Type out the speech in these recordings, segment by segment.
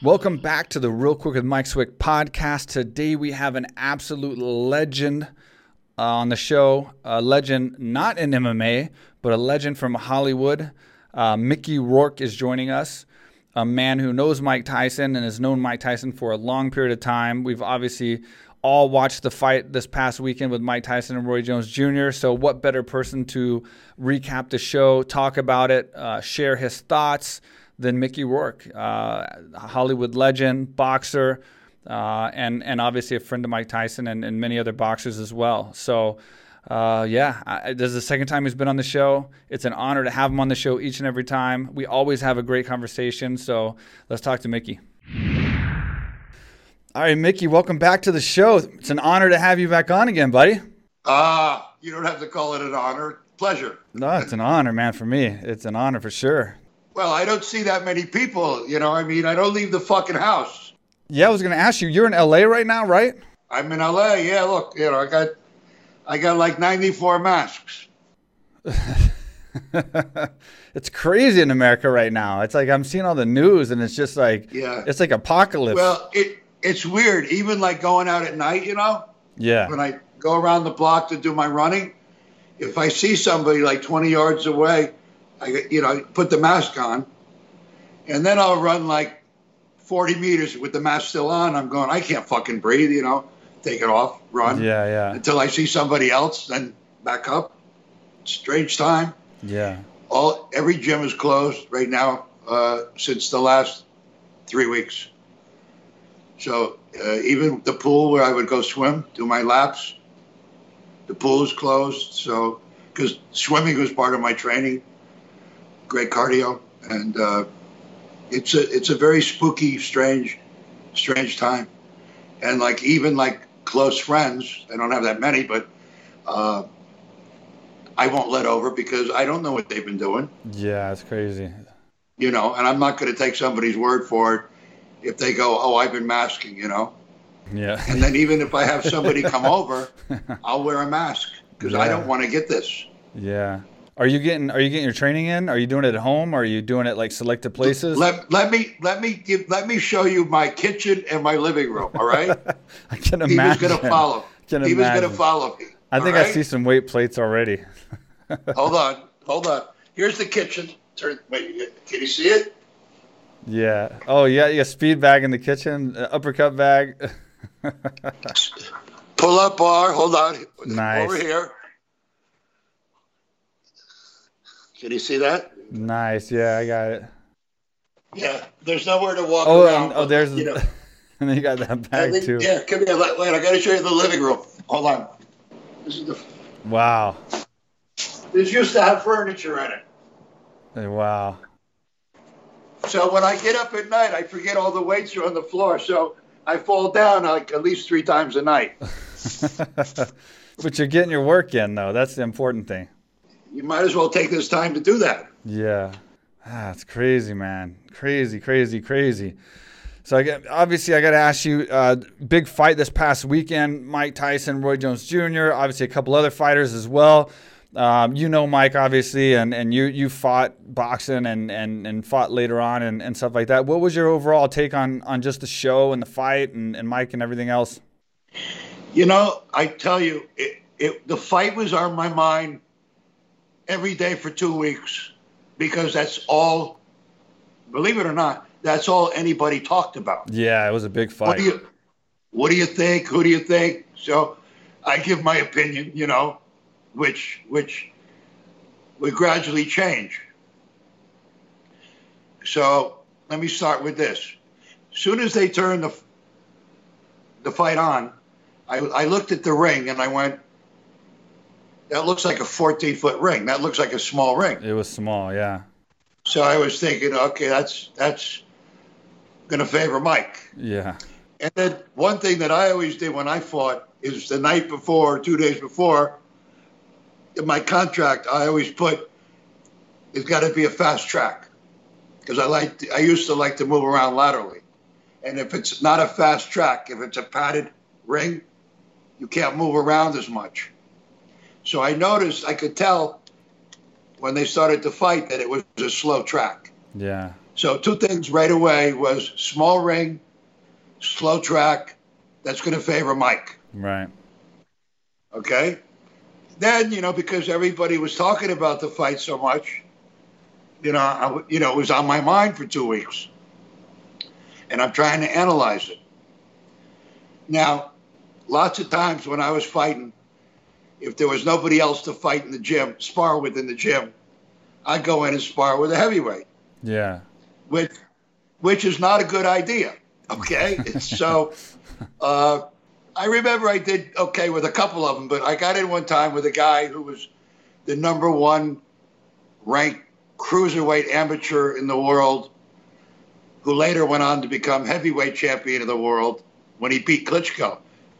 Welcome back to the Real Quick with Mike Swick podcast. Today we have an absolute legend uh, on the show. A legend not in MMA, but a legend from Hollywood. Uh, Mickey Rourke is joining us, a man who knows Mike Tyson and has known Mike Tyson for a long period of time. We've obviously all watched the fight this past weekend with Mike Tyson and Roy Jones Jr. So, what better person to recap the show, talk about it, uh, share his thoughts? Than Mickey Rourke, uh, Hollywood legend, boxer, uh, and and obviously a friend of Mike Tyson and, and many other boxers as well. So. Uh, yeah, I, this is the second time he's been on the show. It's an honor to have him on the show each and every time. We always have a great conversation. So let's talk to Mickey. All right, Mickey, welcome back to the show. It's an honor to have you back on again, buddy. Ah, you don't have to call it an honor. Pleasure. No, it's an honor, man, for me. It's an honor for sure. Well, I don't see that many people. You know, I mean, I don't leave the fucking house. Yeah, I was going to ask you. You're in LA right now, right? I'm in LA. Yeah, look, you know, I got, I got like 94 masks. it's crazy in America right now. It's like I'm seeing all the news, and it's just like, yeah, it's like apocalypse. Well, it it's weird. Even like going out at night, you know. Yeah. When I go around the block to do my running, if I see somebody like 20 yards away, I, you know, put the mask on, and then I'll run like 40 meters with the mask still on. I'm going, I can't fucking breathe, you know, take it off, run. Yeah, yeah. Until I see somebody else, then back up. Strange time. Yeah. All every gym is closed right now uh, since the last three weeks. So uh, even the pool where I would go swim, do my laps, the pool is closed. So because swimming was part of my training great cardio, and uh, it's a it's a very spooky, strange, strange time. And like even like close friends, I don't have that many, but uh, I won't let over because I don't know what they've been doing. Yeah, it's crazy. You know, and I'm not going to take somebody's word for it if they go, "Oh, I've been masking," you know. Yeah. And then even if I have somebody come over, I'll wear a mask because yeah. I don't want to get this. Yeah. Are you getting Are you getting your training in? Are you doing it at home? Are you doing it like selected places? Let, let me let me give let me show you my kitchen and my living room. All right. I can imagine. He was going to follow. He imagine. was going to follow me. I think right? I see some weight plates already. hold on, hold on. Here's the kitchen. Turn. Wait, can you see it? Yeah. Oh yeah, yeah. Speed bag in the kitchen. Uh, uppercut bag. Pull up bar. Hold on. Nice. Over here. Can you see that? Nice. Yeah, I got it. Yeah, there's nowhere to walk oh, around. oh, there's. You know. and then you got that bag then, too. Yeah, come here. Wait, I got to show you the living room. Hold on. This is the. Wow. This used to have furniture in it. Wow. So when I get up at night, I forget all the weights are on the floor. So I fall down like at least three times a night. but you're getting your work in, though. That's the important thing you might as well take this time to do that. Yeah. Ah, it's crazy, man. Crazy, crazy, crazy. So I get, obviously I got to ask you, uh, big fight this past weekend. Mike Tyson, Roy Jones Jr. Obviously a couple other fighters as well. Um, you know Mike obviously, and, and you you fought boxing and, and, and fought later on and, and stuff like that. What was your overall take on on just the show and the fight and, and Mike and everything else? You know, I tell you, it, it, the fight was on my mind every day for two weeks because that's all, believe it or not, that's all anybody talked about. Yeah, it was a big fight. What do you, what do you think? Who do you think? So I give my opinion, you know, which, which would gradually change. So let me start with this. As soon as they turned the, the fight on, I, I looked at the ring and I went, that looks like a 14 foot ring. That looks like a small ring. It was small, yeah. So I was thinking, okay, that's that's going to favor Mike. Yeah. And then one thing that I always did when I fought is the night before, two days before, in my contract, I always put it's got to be a fast track because I like to, I used to like to move around laterally, and if it's not a fast track, if it's a padded ring, you can't move around as much. So I noticed, I could tell when they started to fight that it was a slow track. Yeah. So two things right away was small ring, slow track. That's going to favor Mike. Right. Okay. Then you know because everybody was talking about the fight so much, you know, I, you know, it was on my mind for two weeks, and I'm trying to analyze it. Now, lots of times when I was fighting, if there was nobody else to fight in the gym, spar with in the gym, I'd go in and spar with a heavyweight. Yeah. Which, which is not a good idea. Okay. so, uh, I remember I did okay with a couple of them, but I got in one time with a guy who was the number one ranked cruiserweight amateur in the world, who later went on to become heavyweight champion of the world when he beat Klitschko,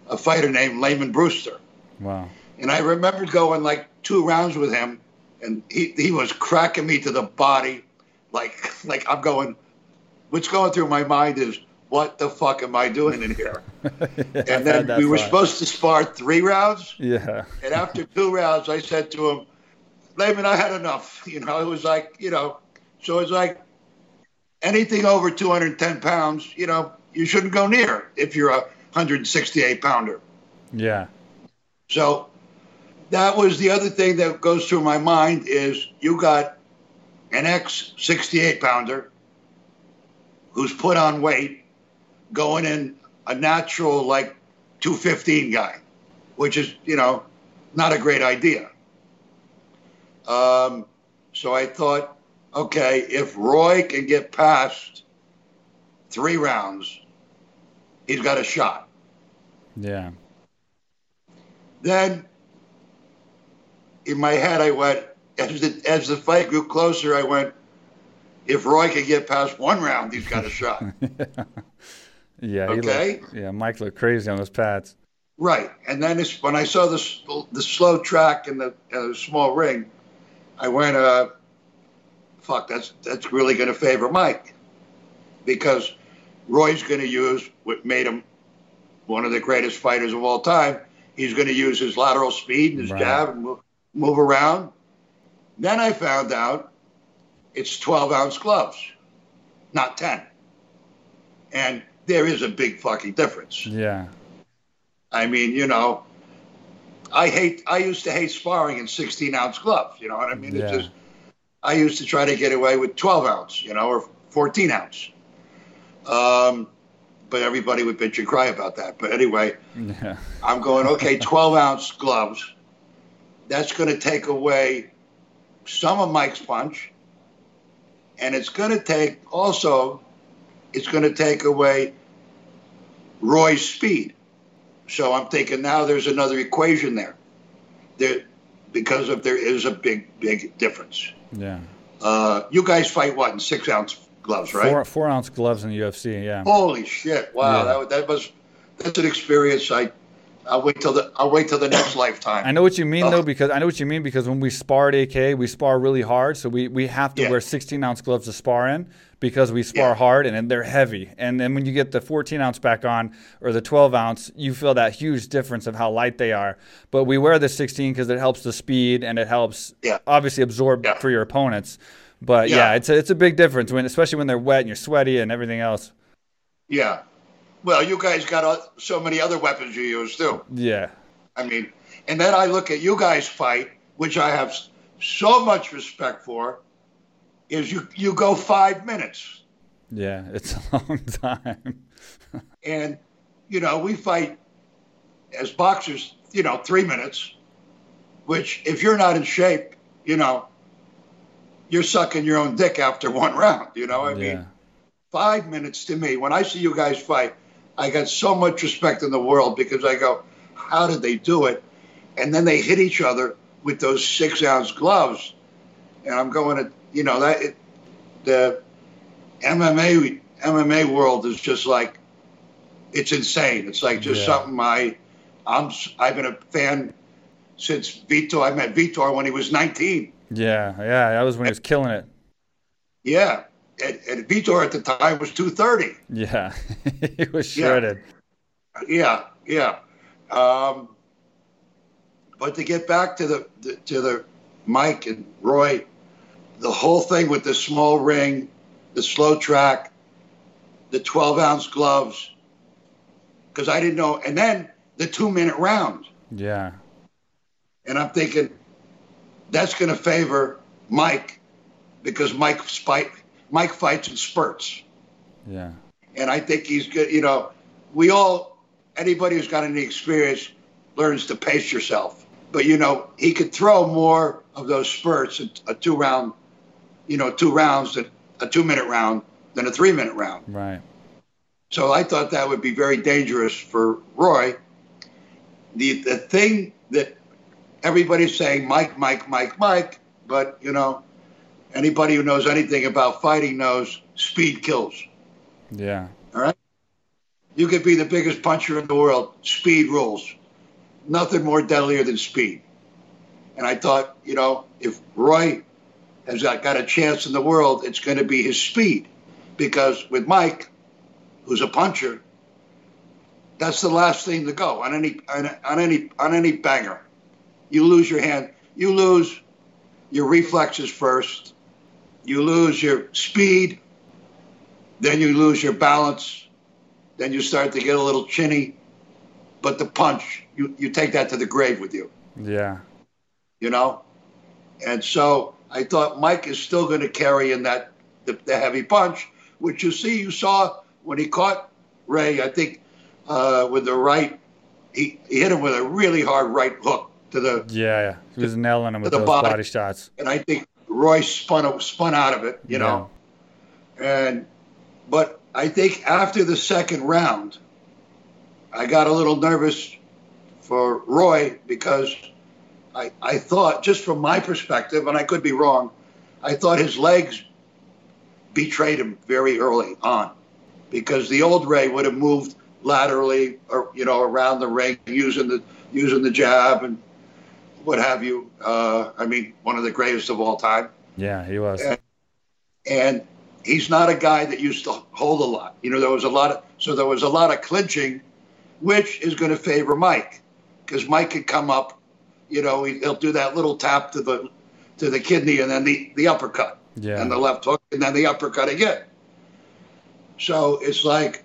a fighter named Lamon Brewster. Wow. And I remember going like two rounds with him, and he, he was cracking me to the body, like like I'm going. What's going through my mind is what the fuck am I doing in here? and then we were supposed to spar three rounds. Yeah. And after two rounds, I said to him, Lamon, I had enough. You know, it was like, you know, so it's like anything over 210 pounds, you know, you shouldn't go near if you're a 168 pounder. Yeah. So that was the other thing that goes through my mind is you got an ex 68 pounder who's put on weight going in a natural like 215 guy, which is, you know, not a great idea. Um, so I thought, okay, if Roy can get past three rounds, he's got a shot. Yeah. Then in my head, I went, as the, as the fight grew closer, I went, if Roy could get past one round, he's got a shot. Yeah. he Okay. looked- yeah. Mike looked crazy on those pads. right. And then it's, when I saw the, the slow track and the, the small ring, I went, uh, fuck, that's, that's really going to favor Mike because Roy's going to use what made him one of the greatest fighters of all time. He's going to use his lateral speed and his Right. jab and move, move around. Then I found out it's 12 ounce gloves, not 10. And there is a big fucking difference. Yeah. I mean, you know, I hate, I used to hate sparring in 16 ounce gloves. You know what I mean? Yeah. It's just, I used to try to get away with 12 ounce, you know, or 14 ounce. Um, but everybody would bitch and cry about that. But anyway, Yeah. I'm going, okay, 12 ounce gloves. That's going to take away some of Mike's punch. And it's going to take also, it's going to take away Roy's speed. So I'm thinking now there's another equation there. There, because of there is a big, big difference. Yeah. Uh, you guys fight what in six ounce gloves, right? Four four ounce gloves in the UFC. Yeah. Holy shit! Wow, Yeah. that, that was that's an experience. I I'll wait till the I'll wait till the next lifetime. I know what you mean though uh-huh. because I know what you mean because when we spar at AK, we spar really hard, so we, we have to Yeah. wear 16 ounce gloves to spar in because we spar Yeah. hard and then they're heavy. And then when you get the 14 ounce back on or the 12 ounce, you feel that huge difference of how light they are. But we wear the 16 because it helps the speed and it helps Yeah. obviously absorb for your opponents. But yeah. Yeah. it's a, it's a big difference when especially when they're wet and you're sweaty and everything else. Yeah. Well, you guys got uh, so many other weapons you use too. Yeah. I mean, and then I look at you guys fight, which I have so much respect for. Is you you go five minutes, Yeah, it's a long time. and you know we fight as boxers, you know, three minutes. Which, if you're not in shape, you know, you're sucking your own dick after one round. You know, I mean. five minutes to me. When I see you guys fight, I got so much respect in the world because I go, how did they do it? And then they hit each other with those six ounce gloves, and I'm going to, you know, that it, the MMA MMA world is just like, it's insane. It's like just Yeah. something I, I'm I've been a fan since Vitor. I met Vitor when he was 19. Yeah, yeah, that was when he was killing it. Yeah, and, and Vitor at the time was 230. Yeah, he was Yeah. shredded. Yeah, yeah. Um, but to get back to the, the to the Mike and Roy, the whole thing with the small ring, the slow track, the 12 ounce gloves, because I didn't know, and then the two minute round. Yeah. And I'm thinking that's going to favor Mike because Mike fight, Mike fights in spurts. Yeah. And I think he's good. You know, we all, anybody who's got any experience learns to pace yourself. But, you know, he could throw more of those spurts, in a two round, you know, two rounds, than a two minute round than a three minute round. Right. So I thought that would be very dangerous for Roy. The, the thing that everybody's saying, Mike, Mike, Mike, Mike, but, you know, anybody who knows anything about fighting knows speed kills. Yeah. All right. You could be the biggest puncher in the world. Speed rules. Nothing more deadlier than speed. And I thought, you know, if Roy has got, a chance in the world, it's going to be his speed. Because with Mike, who's a puncher, that's the last thing to go on any on, on any on any banger. You lose your hand. You lose your reflexes first. You lose your speed. Then you lose your balance. Then you start to get a little chinny. But the punch, you, you take that to the grave with you. Yeah. You know? And so I thought Mike is still going to carry in that the, the, heavy punch, which you see, you saw when he caught Ray, I think uh, with the right, he, he hit him with a really hard right hook to the. Yeah, yeah. He was nailing him with those body. body. shots. And I think Roy spun, spun out of it, you know? And but I think after the second round, I got a little nervous for Roy because I, I thought, just from my perspective, and I could be wrong, I thought his legs betrayed him very early on because the old Ray would have moved laterally or you know around the ring using the using the jab and what have you. Uh, I mean, one of the greatest of all time. Yeah, he was. And, and he's not a guy that used to hold a lot. You know, there was a lot of so there was a lot of clinching, which is going to favor Mike because Mike could come up. You know, he'll do that little tap to the to the kidney and then the the uppercut yeah. and the left hook and then the uppercut again. So it's like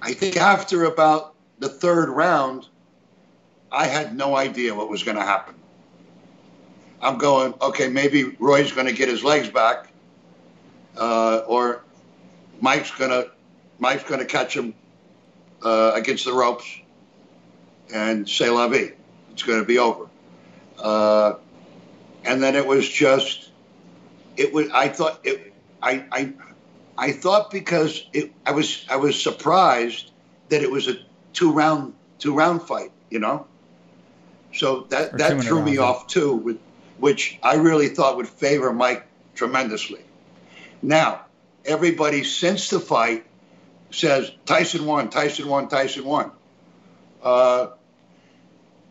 I think after about the third round, I had no idea what was going to happen. I'm going, okay, maybe Roy's going to get his legs back uh, or Mike's gonna Mike's gonna catch him uh, against the ropes and say la vie. It's going to be over. Uh, and then it was just it was. I thought it. I I I thought because it. I was I was surprised that it was a two round two round fight. You know. So that that threw me off too, with, which I really thought would favor Mike tremendously. Now, everybody since the fight says Tyson won, Tyson won, Tyson won. Uh,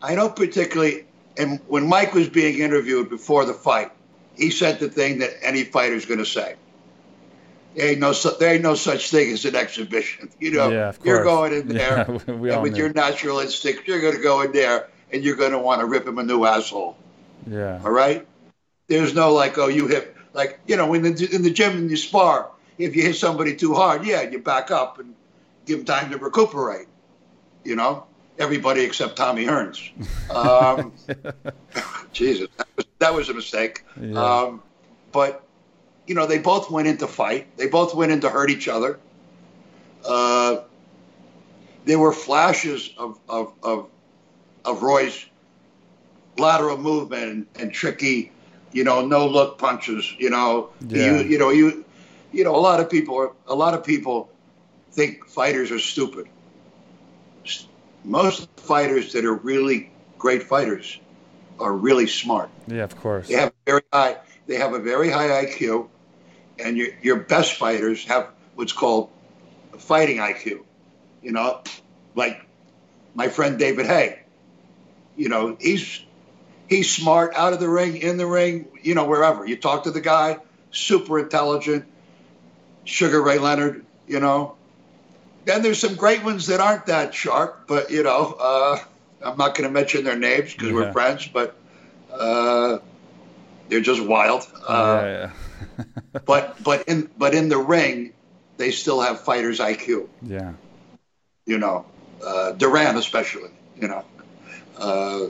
I don't particularly, and when Mike was being interviewed before the fight, he said the thing that any fighter's going to say. There ain't no there ain't no such thing as an exhibition. You know, yeah, you're going in there yeah, and with knew. your natural instincts, you're going to go in there and you're going to want to rip him a new asshole. Yeah. All right. There's no like, oh, you hit like, you know, in the, in the gym and you spar, if you hit somebody too hard, yeah, you back up and give them time to recuperate. You know, everybody except Tommy Hearns. Um, Jesus, that was, that was, a mistake. Yeah. Um, but, you know, they both went into fight. They both went in to hurt each other. Uh, there were flashes of, of, of, of Roy's lateral movement and, and tricky you know, no look punches. You know, yeah. you you know you you know a lot of people are a lot of people think fighters are stupid. Most fighters that are really great fighters are really smart. Yeah, of course. They have very high they have a very high IQ, and your your best fighters have what's called fighting IQ. You know, like my friend David Haye. You know, he's he's smart out of the ring, in the ring, you know, wherever. You talk to the guy, super intelligent, Sugar Ray Leonard, you know. Then there's some great ones that aren't that sharp, but, you know, uh, I'm not going to mention their names because yeah. we're friends, but uh, they're just wild. Uh, yeah, yeah. but but in but in the ring, they still have fighters IQ. Yeah. You know, uh, Duran especially. You know, uh,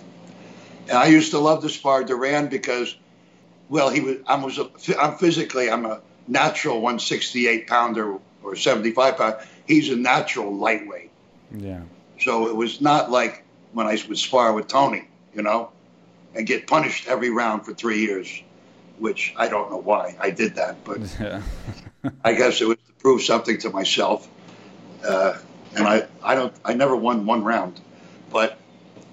and I used to love to spar Duran because, well, he was I was a, I'm physically I'm a natural 168 pounder or 75 pound. He's a natural lightweight. Yeah. So it was not like when I would spar with Tony, you know, and get punished every round for three years, which I don't know why I did that, but Yeah. I guess it was to prove something to myself. Uh, and I, I don't, I never won one round, but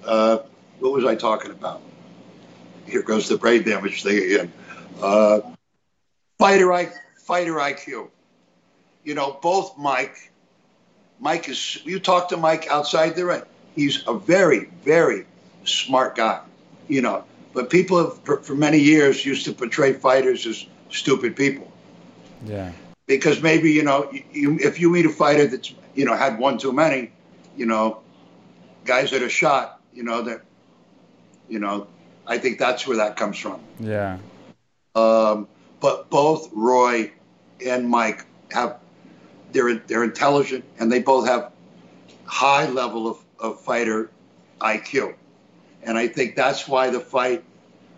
uh, what was I talking about? Here goes the brain damage thing again. Uh, fighter I, fighter IQ. You know, both Mike. Mike is. You talk to Mike outside the ring. He's a very, very smart guy. You know, but people have for, for many years used to portray fighters as stupid people Yeah. because maybe you know you, you, if you meet a fighter that's you know had one too many, you know, guys that are shot, you know that, you know, I think that's where that comes from. Yeah. Um, but both Roy and Mike have they're they're intelligent and they both have high level of, of fighter IQ, and I think that's why the fight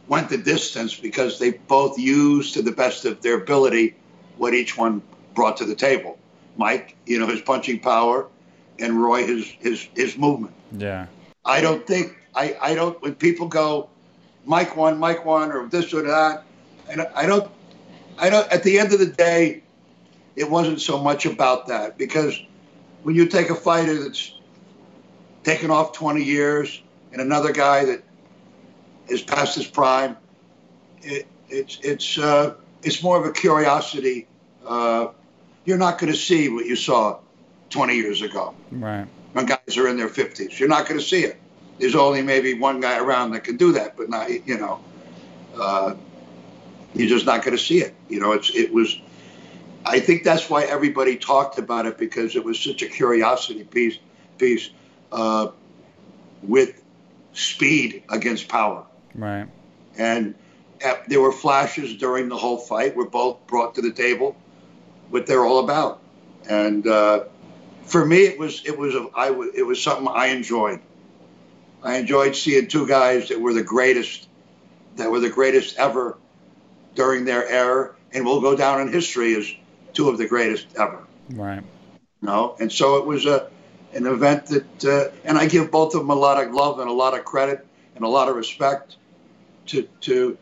went the distance because they both used to the best of their ability what each one brought to the table. Mike, you know, his punching power, and Roy his his his movement. Yeah. I don't think I, I don't when people go Mike won, Mike won, or this or that. And I don't I don't at the end of the day, it wasn't so much about that because when you take a fighter that's taken off 20 years and another guy that is past his prime, it, it's it's uh, it's more of a curiosity. Uh, you're not going to see what you saw 20 years ago Right. when guys are in their 50s. You're not going to see it. There's only maybe one guy around that can do that, but not, you know, uh, you're just not going to see it. You know, it's it was. I think that's why everybody talked about it because it was such a curiosity piece. Piece uh, with speed against power, Right. and uh, there were flashes during the whole fight. Were both brought to the table what they're all about, and. Uh, for me, it was it was a, I w- it was something I enjoyed. I enjoyed seeing two guys that were the greatest, that were the greatest ever during their era, and will go down in history as two of the greatest ever. Right. You know, and so it was a an event that, uh, and I give both of them a lot of love and a lot of credit and a lot of respect to to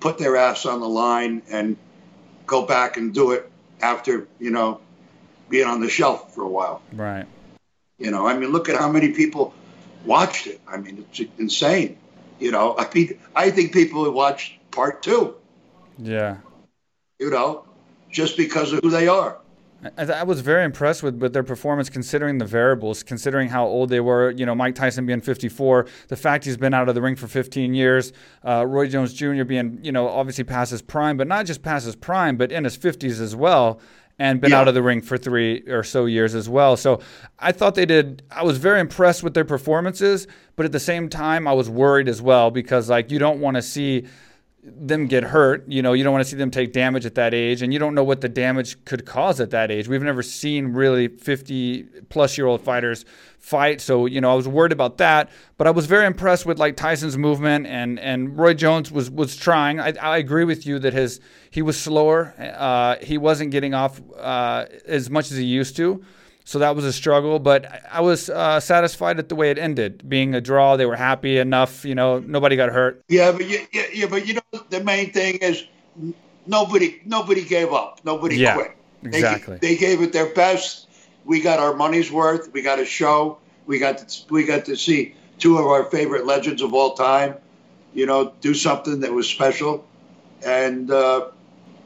put their ass on the line and go back and do it after you know being on the shelf for a while. Right. You know, I mean, look at how many people watched it. I mean, it's insane. You know, I mean, I think people would watch part two. Yeah. You know, just because of who they are. I, I was very impressed with, with their performance considering the variables, considering how old they were. You know, Mike Tyson being 54, the fact he's been out of the ring for 15 years, uh, Roy Jones Jr. being, you know, obviously past his prime, but not just past his prime, but in his 50s as well, and been Yeah. out of the ring for three or so years as well. So I thought they did, I was very impressed with their performances, but at the same time, I was worried as well because, like, you don't want to see them get hurt. You know, you don't want to see them take damage at that age, and you don't know what the damage could cause at that age. We've never seen really 50 plus year old fighters fight, so you know, I was worried about that. But I was very impressed with like Tyson's movement, and and Roy Jones was was trying. I, I agree with you that his he was slower. Uh, he wasn't getting off uh, as much as he used to. So that was a struggle, but I was uh, satisfied at the way it ended. Being a draw, they were happy enough. You know, nobody got hurt. Yeah, but you, yeah, yeah, but you know, the main thing is nobody nobody gave up. Nobody Yeah, quit. They, exactly. They gave it their best. We got our money's worth. We got a show. We got to, we got to see two of our favorite legends of all time. You know, do something that was special. And uh,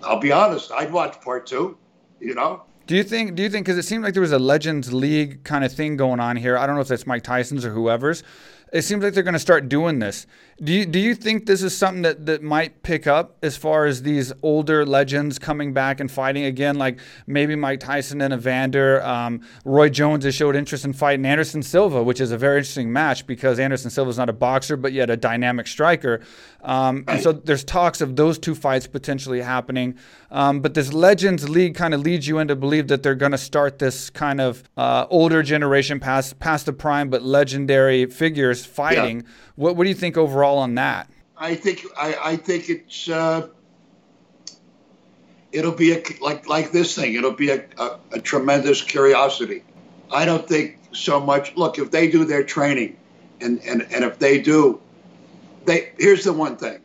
I'll be honest, I'd watch part two. You know, Do you think? Do you think? Because it seemed like there was a Legends League kind of thing going on here. I don't know if that's Mike Tyson's or whoever's. it seems like they're going to start doing this. Do you do you think this is something that, that might pick up as far as these older legends coming back and fighting again, like maybe Mike Tyson and Evander? Um, Roy Jones has showed interest in fighting Anderson Silva, which is a very interesting match because Anderson Silva is not a boxer, but yet a dynamic striker. Um, and so there's talks of those two fights potentially happening. Um, but this Legends League kind of leads you into believe that they're going to start this kind of uh, older generation past past the prime, but legendary figures fighting. Yeah. What what do you think overall on that? I think I, I think it's uh, it'll be a, like like this thing. It'll be a, a, a tremendous curiosity. I don't think so much. Look, if they do their training, and and and if they do, they here's the one thing,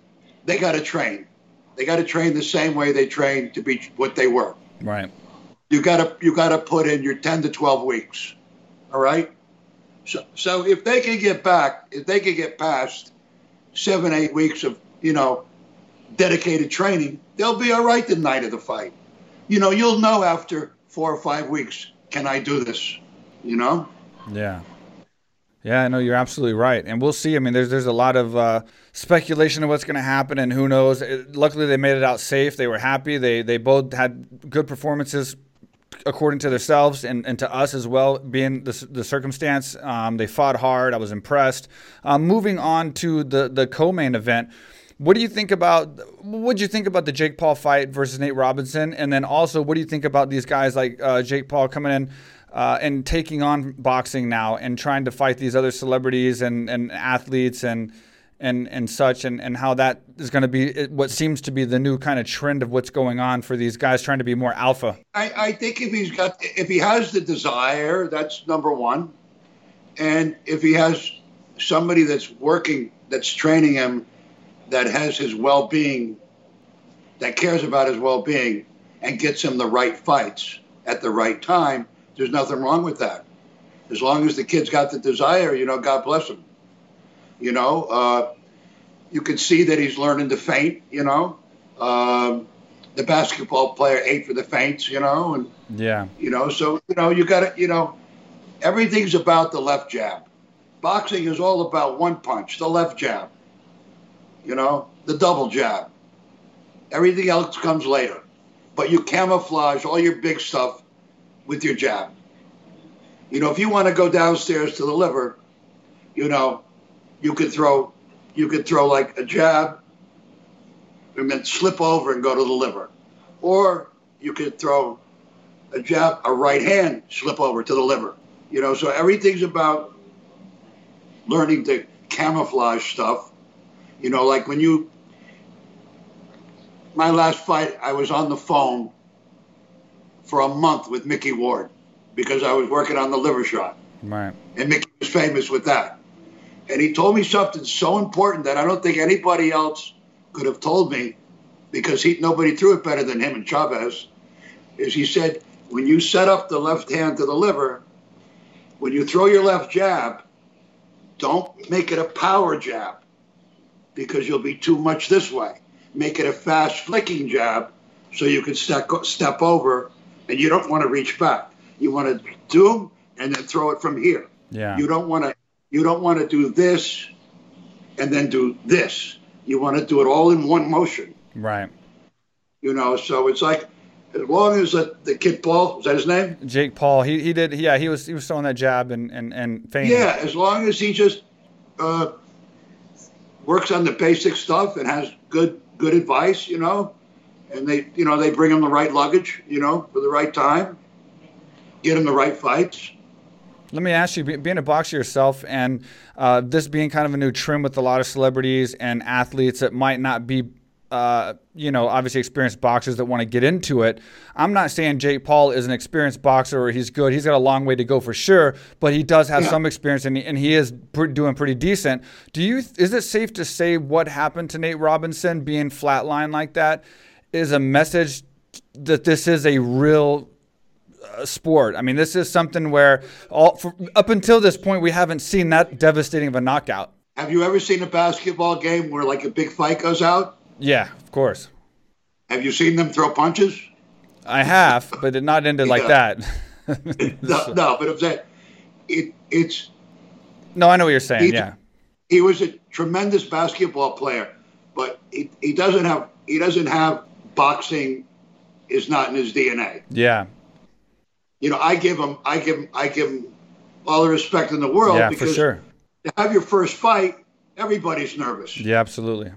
they got to train. They got to train the same way they trained to be what they were. Right. You got to you got to put in your 10 to 12 weeks. All right? So so if they can get back, if they can get past 7 8 weeks of, you know, dedicated training, they'll be all right the night of the fight. You know, you'll know after 4 or 5 weeks, can I do this? You know? Yeah. Yeah, I know you're absolutely right, and we'll see. I mean, there's there's a lot of uh, speculation of what's going to happen, and who knows. It, luckily, they made it out safe. They were happy. They they both had good performances according to themselves and, and to us as well, being the, the circumstance. Um, they fought hard. I was impressed. Um, moving on to the the co-main event. What do you think about what do you think about the Jake Paul fight versus Nate Robinson? And then also, what do you think about these guys like uh, Jake Paul coming in uh, and taking on boxing now and trying to fight these other celebrities and, and athletes and and and such and, and how that is going to be what seems to be the new kind of trend of what's going on for these guys trying to be more alpha. I, I think if he's got if he has the desire, that's number one. And if he has somebody that's working that's training him that has his well being that cares about his well being and gets him the right fights at the right time, there's nothing wrong with that. As long as the kid's got the desire, you know, God bless him. You know, uh, you can see that he's learning to feint. you know. Um, the basketball player ate for the feints, you know, and yeah, you know, so you know, you got to, you know, everything's about the left jab. Boxing is all about one punch, the left jab. You know, the double jab. Everything else comes later, but you camouflage all your big stuff with your jab. You know, if you want to go downstairs to the liver, you know, you could throw, you could throw like a jab, and then slip over and go to the liver, or you could throw a jab, a right hand, slip over to the liver. You know, so everything's about learning to camouflage stuff. You know, like when you, my last fight, I was on the phone for a month with Micky Ward because I was working on the liver shot. Right. And Mickey was famous with that. And he told me something so important that I don't think anybody else could have told me because he nobody threw it better than him and Chavez. Is he said, when you set up the left hand to the liver, when you throw your left jab, don't make it a power jab because you'll be too much this way. Make it a fast flicking jab so you can step, step over and you don't want to reach back. You want to do them and then throw it from here. Yeah. You don't want to. You don't want to do this and then do this. You want to do it all in one motion. Right. You know, so it's like as long as the, the kid Paul is that his name? Jake Paul. He he did. Yeah, he was he was throwing that jab and and and feinting. Yeah, as long as he just uh, works on the basic stuff and has good good advice, you know, and they, you know, they bring him the right luggage, you know, for the right time, get him the right fights. Let me ask you, being a boxer yourself, and uh, this being kind of a new trend with a lot of celebrities and athletes that might not be, uh, you know, obviously experienced boxers that want to get into it. I'm not saying Jake Paul is an experienced boxer or he's good. He's got a long way to go for sure, but he does have yeah. some experience and he, and he is doing pretty decent. Do you? Is it safe to say what happened to Nate Robinson being flatlined like that? is a message that this is a real uh, sport. I mean, this is something where all for, up until this point we haven't seen that devastating of a knockout. Have you ever seen a basketball game where like a big fight goes out? Yeah, of course. Have you seen them throw punches? I have, but it not ended like that. no, no, but I'm saying it, it's. No, I know what you're saying. Either, yeah. he was a tremendous basketball player, but he, he doesn't have he doesn't have boxing is not in his DNA. Yeah. You know, I give him I give him I give him all the respect in the world Yeah, because for sure. to have your first fight, everybody's nervous. Yeah, absolutely.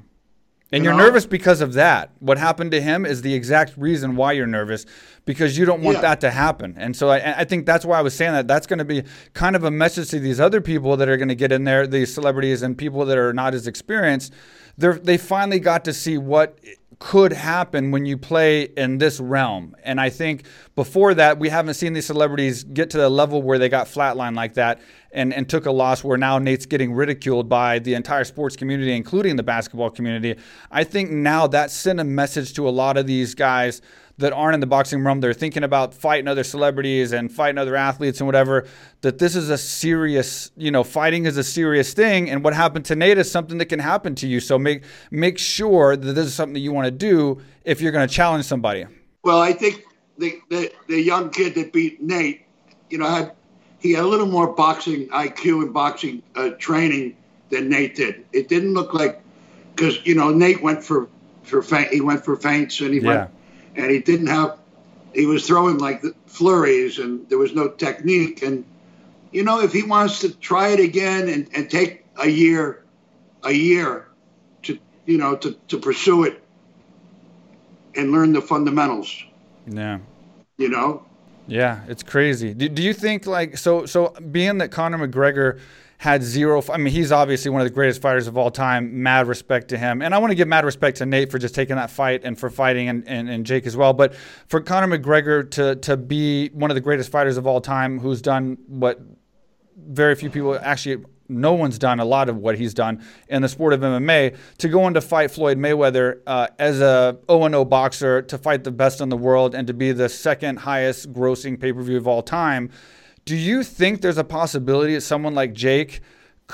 And You are nervous because of that. What happened to him is the exact reason why you're nervous, because you don't want Yeah. that to happen. And so I, I think that's why I was saying that. That's going to be kind of a message to these other people that are going to get in there, these celebrities and people that are not as experienced. They're, they finally got to see what could happen when you play in this realm. And I think before that, we haven't seen these celebrities get to the level where they got flatlined like that and, and took a loss where now Nate's getting ridiculed by the entire sports community, including the basketball community. I think now that sent a message to a lot of these guys that aren't in the boxing realm. They're thinking about fighting other celebrities and fighting other athletes and whatever. That this is a serious, you know, fighting is a serious thing. And what happened to Nate is something that can happen to you. So make make sure that this is something that you want to do if you're going to challenge somebody. Well, I think the, the the young kid that beat Nate, you know, had he had a little more boxing IQ and boxing uh, training than Nate did. It didn't look like because you know Nate went for for feint, he went for feints and he Yeah. went and he didn't have he was throwing like the flurries and there was no technique and you know if he wants to try it again and, and take a year a year to you know to, to pursue it and learn the fundamentals Yeah. you know Yeah, it's crazy. Do, do you think like so? So being that Conor McGregor had zero, I mean, he's obviously one of the greatest fighters of all time. Mad respect to him, and I want to give mad respect to Nate for just taking that fight and for fighting, and, and, and Jake as well. But for Conor McGregor to to be one of the greatest fighters of all time, who's done what very few people actually no one's done a lot of what he's done in the sport of MMA to go on to fight Floyd Mayweather uh, as a 0 boxer to fight the best in the world and to be the second highest grossing pay-per-view of all time do you think there's a possibility that someone like Jake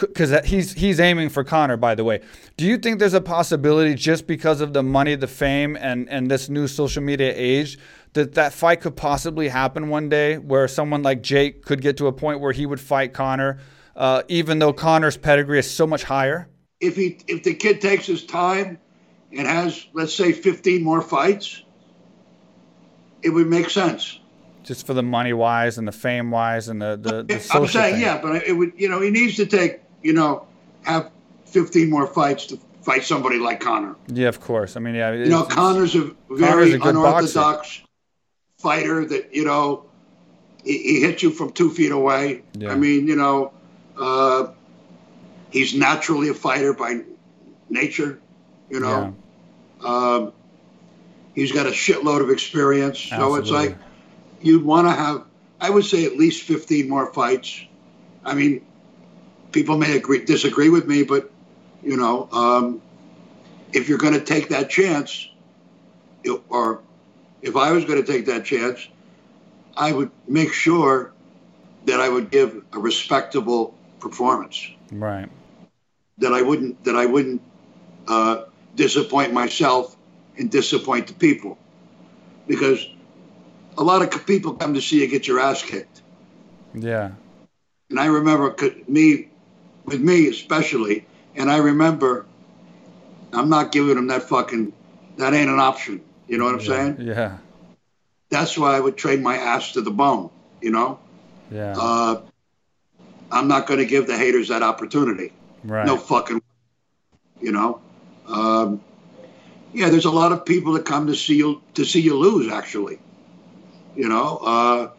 because he's he's aiming for Conor, by the way. Do you think there's a possibility just because of the money, the fame, and and this new social media age that that fight could possibly happen one day, where someone like Jake could get to a point where he would fight Conor, uh, even though Conor's pedigree is so much higher? if he if the kid takes his time and has let's say 15 more fights it would make sense Just for the money wise and the fame wise and the the, the i'm saying thing. yeah but it would you know he needs to take you know have 15 more fights to fight somebody like conor Yeah, of course. I mean, yeah. you know conor's a Conor's very a good unorthodox fighter that you know he, he hits you from two feet away Yeah. i mean you know uh, he's naturally a fighter by nature you know Um, he's got a shitload of experience. So it's like you'd want to have, I would say, at least 15 more fights. I mean, people may agree, disagree with me, but, you know, um, if you're going to take that chance, or if I was going to take that chance, I would make sure that I would give a respectable performance right. that I wouldn't that I wouldn't uh, disappoint myself and disappoint the people, because a lot of people come to see you get your ass kicked, Yeah. and I remember me, with me especially, and I remember, I'm not giving them that fucking, that ain't an option. You know what I'm saying? Yeah. That's why I would trade my ass to the bone. You know, Yeah. uh, I'm not going to give the haters that opportunity. right. No fucking, you know. Um, yeah, there's a lot of people that come to see you to see you lose. Actually, you know. Uh,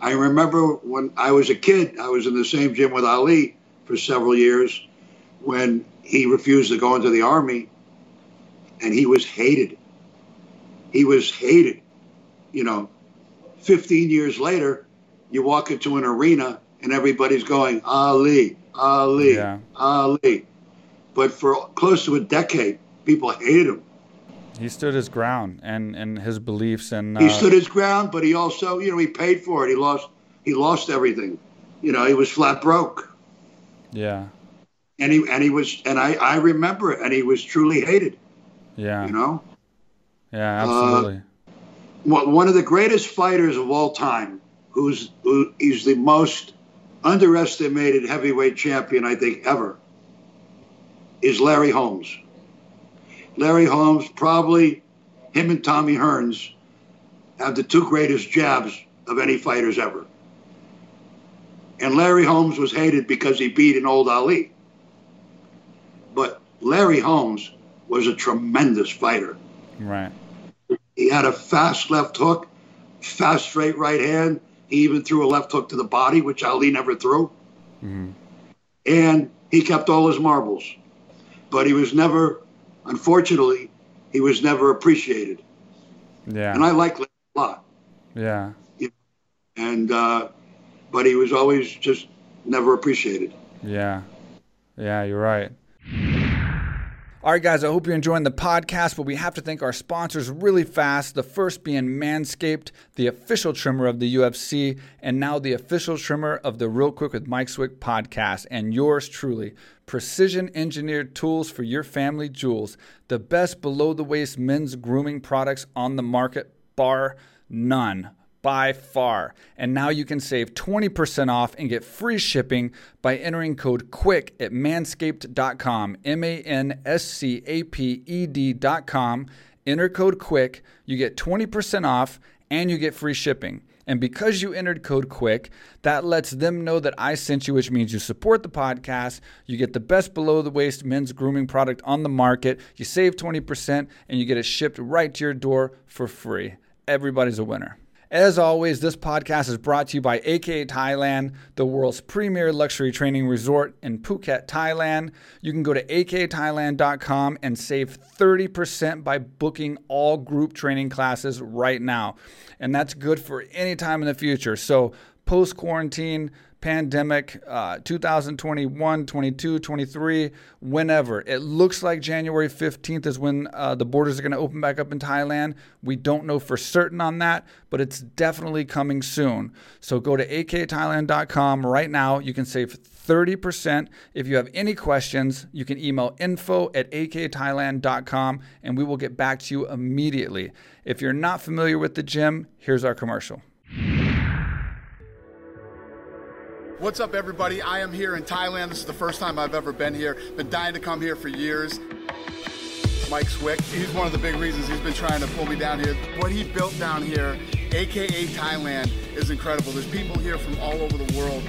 I remember when I was a kid, I was in the same gym with Ali for several years when he refused to go into the army, and he was hated. He was hated. You know, 15 years later, you walk into an arena and everybody's going Ali, Ali, Yeah. Ali. But for close to a decade, people hated him. He stood his ground and, and his beliefs and He uh, stood his ground, but he also, you know, he paid for it. He lost, he lost everything. You know, he was flat broke, yeah, and he and he was, and I I remember it, and he was truly hated. yeah, You know, yeah, absolutely. One one of the greatest fighters of all time, who's who, he's the most underestimated heavyweight champion I think ever, is Larry Holmes. Larry Holmes, probably him and Tommy Hearns, have the two greatest jabs of any fighters ever. And Larry Holmes was hated because he beat an old Ali. But Larry Holmes was a tremendous fighter. Right. He had a fast left hook, fast straight right hand. He even threw a left hook to the body, which Ali never threw. Mm-hmm. And he kept all his marbles. But he was never, unfortunately, he was never appreciated. Yeah. And I like Larry a lot. Yeah. And, uh, but he was always just never appreciated. Yeah. Yeah, you're right. All right, guys, I hope you're enjoying the podcast, but we have to thank our sponsors really fast. The first being Manscaped, the official trimmer of the UFC, and now the official trimmer of the Real Quick with Mike Swick podcast, and yours truly. Precision engineered tools for your family jewels. The best below the waist men's grooming products on the market, bar none by far. And now you can save 20% off and get free shipping by entering code QUICK at manscaped.com. M A N S C A P E D.com. Enter code QUICK. You get 20% off and you get free shipping. And because you entered code QUICK, that lets them know that I sent you, which means you support the podcast. You get the best below the waist men's grooming product on the market. You save 20% and you get it shipped right to your door for free. Everybody's a winner. As always, this podcast is brought to you by AK Thailand, the world's premier luxury training resort in Phuket, Thailand. You can go to akthailand.com and save 30% by booking all group training classes right now. And that's good for any time in the future. So, post quarantine, pandemic, uh, 2021, 22, 23, whenever. It looks like January 15th is when uh, the borders are going to open back up in Thailand. We don't know for certain on that, but it's definitely coming soon. So go to akthailand.com right now. You can save 30%. If you have any questions, you can email info at akthailand.com and we will get back to you immediately. If you're not familiar with the gym, here's our commercial. What's up, everybody? I am here in Thailand. This is the first time I've ever been here. Been dying to come here for years. Mike Swick, he's one of the big reasons he's been trying to pull me down here. What he built down here, AKA Thailand, is incredible. There's people here from all over the world.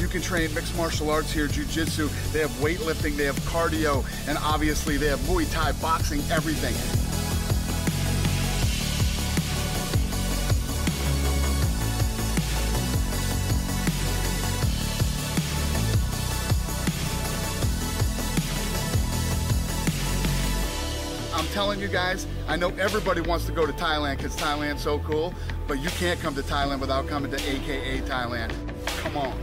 You can train mixed martial arts here, jiu-jitsu. They have weightlifting, they have cardio, and obviously they have Muay Thai, boxing, everything. Telling you guys, I know everybody wants to go to Thailand because Thailand's so cool, but you can't come to Thailand without coming to AKA Thailand. Come on.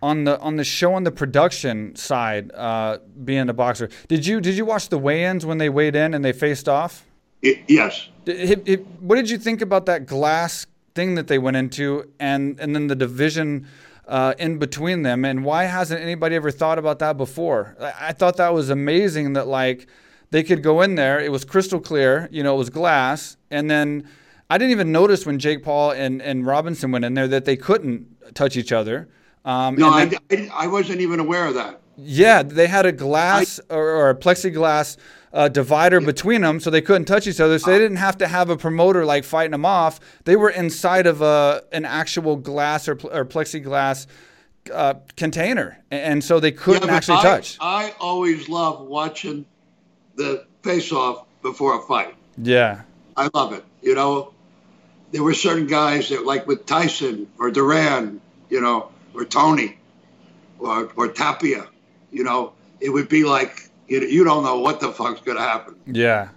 on the on the show on the production side, uh, being a boxer, did you did you watch the weigh-ins when they weighed in and they faced off? It, yes. It, it, what did you think about that glass thing that they went into, and and then the division uh, in between them. And why hasn't anybody ever thought about that before? I, I thought that was amazing that like they could go in there. It was crystal clear, you know, it was glass, and then. I didn't even notice when Jake Paul and, and Robinson went in there that they couldn't touch each other. Um, no, then, I, I, wasn't even aware of that. Yeah, they had a glass I, or, or, a plexiglass uh, divider between them, so they couldn't touch each other. So they didn't have to have a promoter like fighting them off. They were inside of a an actual glass or, or plexiglass uh, container, and so they couldn't yeah, actually I, touch. I always love watching the face-off before a fight. Yeah, I love it. You know, there were certain guys that, like with Tyson or Duran, you know, or Tony, or or Tapia, you know, it would be like you, you don't know what the fuck's going to happen. Yeah.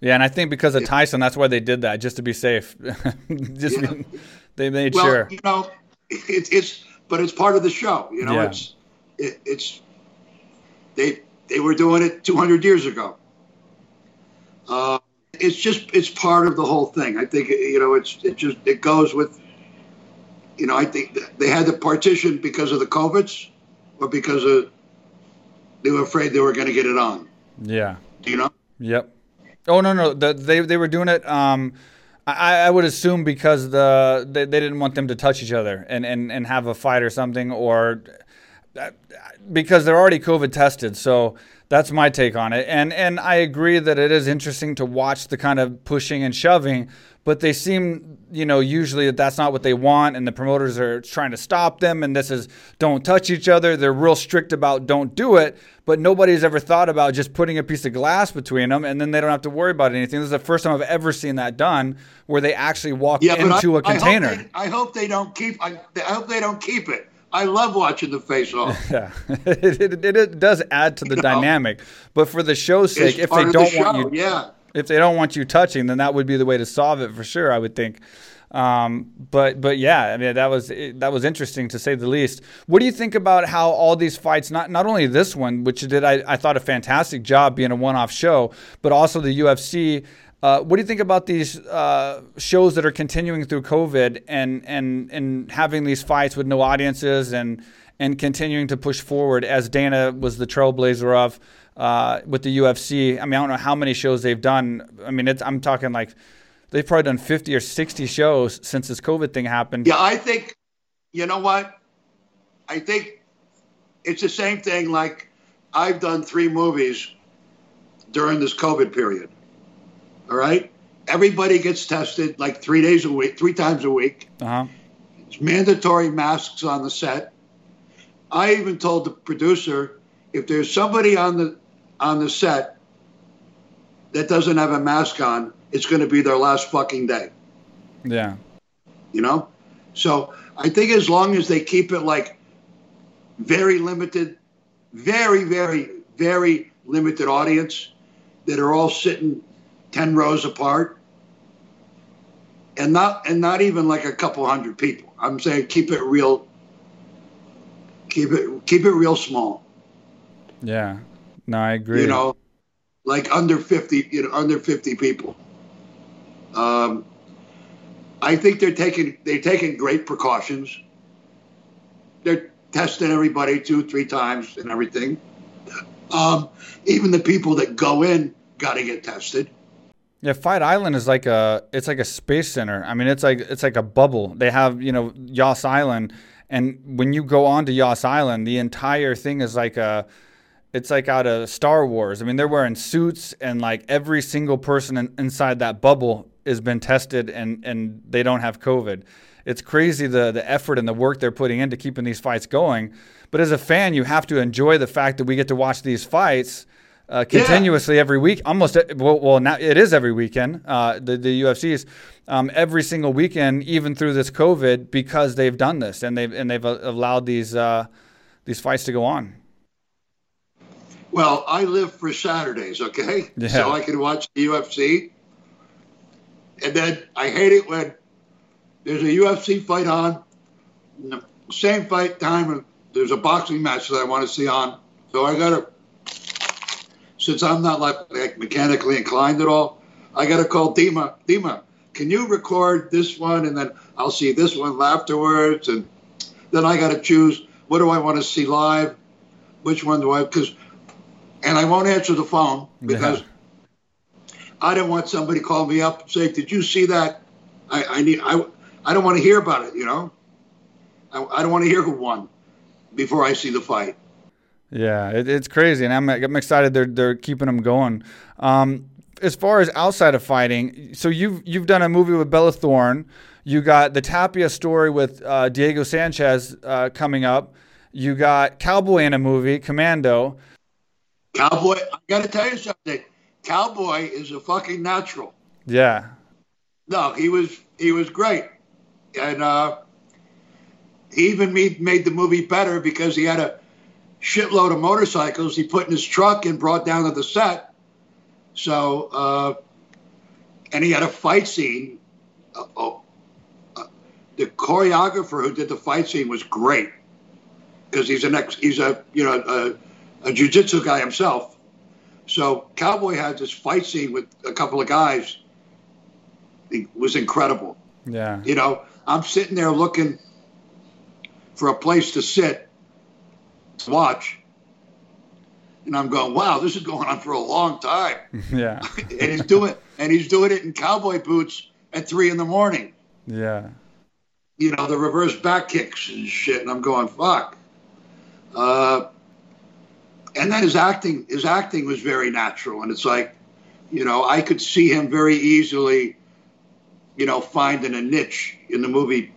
Yeah, and I think because of. Tyson, that's why they did that, just to be safe. just yeah. they made well, sure. You know, it, it's but it's part of the show. You know, yeah. it's it, it's they they were doing it 200 years ago. Uh, it's just it's part of the whole thing. I think you know it's it just it goes with. You know, I think they had the partition because of the covids, or because of they were afraid they were going to get it on. Yeah. Do you know? Yep. Oh no no the, they they were doing it. Um, I, I would assume because the they, they didn't want them to touch each other and, and, and have a fight or something or because they're already COVID tested. So that's my take on it. And and I agree that it is interesting to watch the kind of pushing and shoving, but they seem, you know, usually that that's not what they want and the promoters are trying to stop them and this is don't touch each other. They're real strict about don't do it, but nobody's ever thought about just putting a piece of glass between them and then they don't have to worry about anything. This is the first time I've ever seen that done where they actually walk yeah, into I, a container. I hope, they, I hope they don't keep I, I hope they don't keep it I love watching the face off. Yeah, it, it, it, does add to the you dynamic. Know, but for the show's sake, if they don't the want you, yeah. if they don't want you touching, then that would be the way to solve it for sure. I would think. Um, but but yeah, I mean that was that was interesting to say the least. What do you think about how all these fights, not not only this one, which did I, I thought a fantastic job being a one-off show, but also the UFC uh, what do you think about these uh, shows that are continuing through COVID and and and having these fights with no audiences and and continuing to push forward as Dana was the trailblazer of uh, with the UFC? I mean, I don't know how many shows they've done. I mean, I'm talking like they've probably done 50 or 60 shows since this COVID thing happened. Yeah, I think you know what? I think it's the same thing. Like I've done three movies during this COVID period. All right. Everybody gets tested like three days a week, three times a week. Uh-huh. It's mandatory masks on the set. I even told the producer if there's somebody on the on the set that doesn't have a mask on, it's going to be their last fucking day. Yeah. You know? So I think as long as they keep it like very limited, very, very, very limited audience that are all sitting 10 rows apart and not and not even like a couple hundred people. I'm saying keep it real keep it keep it real small. Yeah. No i agree. You know like under 50 you know under 50 people. Um i think they're taking they're taking great precautions. They're testing everybody two three times and everything. Um even the people that go in got to get tested yeah, Fight Island is like a it's like a space center. I mean, it's like it's like a bubble. They have you know Yas Island, and when you go on to Yas Island, the entire thing is like a it's like out of Star Wars. I mean, they're wearing suits, and like every single person in, inside that bubble has been tested, and and they don't have COVID. It's crazy the the effort and the work they're putting into keeping these fights going. But as a fan, you have to enjoy the fact that we get to watch these fights uh, continuously yeah. every week. Almost well, well, now it is every weekend. Uh, the the UFC's um, every single weekend, even through this COVID, because they've done this and they've and they've uh, allowed these uh, these fights to go on. Well, I live for Saturdays, okay, yeah. so I can watch the UFC, and then I hate it when there's a UFC fight on, same fight time. and There's a boxing match that I want to see on, so I gotta since I'm not like, like mechanically inclined at all, I got to call Dima. Dima, can you record this one and then I'll see this one afterwards, and then I got to choose what do I want to see live, which one do I because, and I won't answer the phone because yeah. I don't want somebody call me up and say, "Did you see that?" I, I need I I don't want to hear about it. You know, I, I don't want to hear who won before I see the fight. Yeah, it, it's crazy, and I'm, I'm excited they're they're keeping them going. Um, as far as outside of fighting, so you've you've done a movie with Bella Thorne. You got the Tapia story with uh, Diego Sanchez uh, coming up. You got Cowboy in a movie, Commando. Cowboy, I got to tell you something. Cowboy is a fucking natural. Yeah. No, he was he was great, and uh, he even made made the movie better because he had a shitload of motorcycles he put in his truck and brought down to the set. So, uh, and he had a fight scene. Uh, oh, uh, the choreographer who did the fight scene was great because he's an ex, he's a you know a, a jujitsu guy himself. So Cowboy had this fight scene with a couple of guys. It was incredible. Yeah. You know, I'm sitting there looking for a place to sit watch. and I'm going, wow, this is going on for a long time. Yeah. and he's doing and he's doing it in cowboy boots at three in the morning. Yeah. You know, the reverse back kicks and shit. And I'm going, fuck. Uh, and then his acting, his acting was very natural. And it's like, you know, I could see him very easily, you know, finding a niche in the movie,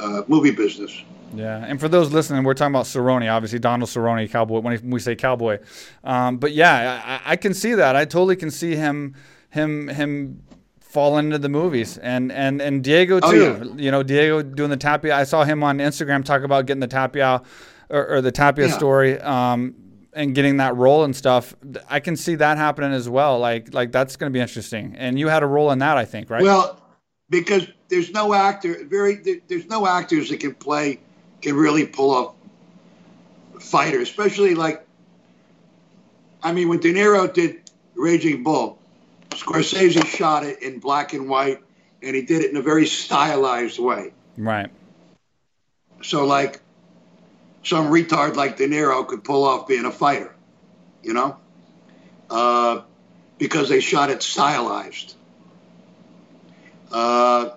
uh, movie business. Yeah, and for those listening, we're talking about Cerrone, obviously Donald Cerrone, cowboy. When we say cowboy, um, but yeah, I, I, can see that. I totally can see him, him, him fall into the movies, and and and Diego oh, too. Oh, yeah. You know, Diego doing the Tapia. I saw him on Instagram talk about getting the Tapia, or, or the Tapia yeah. story. Um, and getting that role and stuff, I can see that happening as well. Like, like that's going to be interesting. And you had a role in that, I think, right? Well, because there's no actor, very, there's no actors that can play can really pull off fighter, especially like, I mean, when De Niro did Raging Bull, Scorsese shot it in black and white, and he did it in a very stylized way. Right. So, like, some retard like De Niro could pull off being a fighter, you know, uh, because they shot it stylized. Uh,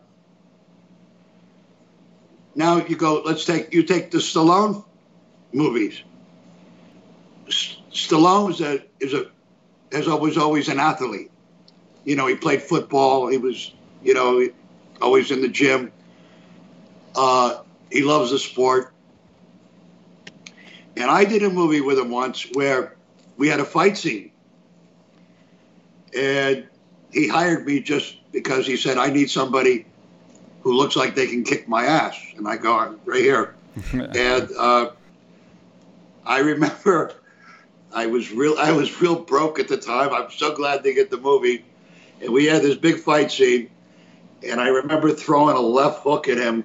now you go. Let's take you take the Stallone movies. Stallone is a is a has always always an athlete. You know, he played football. He was you know always in the gym. Uh, he loves the sport. And I did a movie with him once where we had a fight scene. And he hired me just because he said, I need somebody who looks like they can kick my ass. And I go, right here. and uh, I remember I was real I was real broke at the time. I'm so glad they get the movie. And we had this big fight scene. And I remember throwing a left hook at him.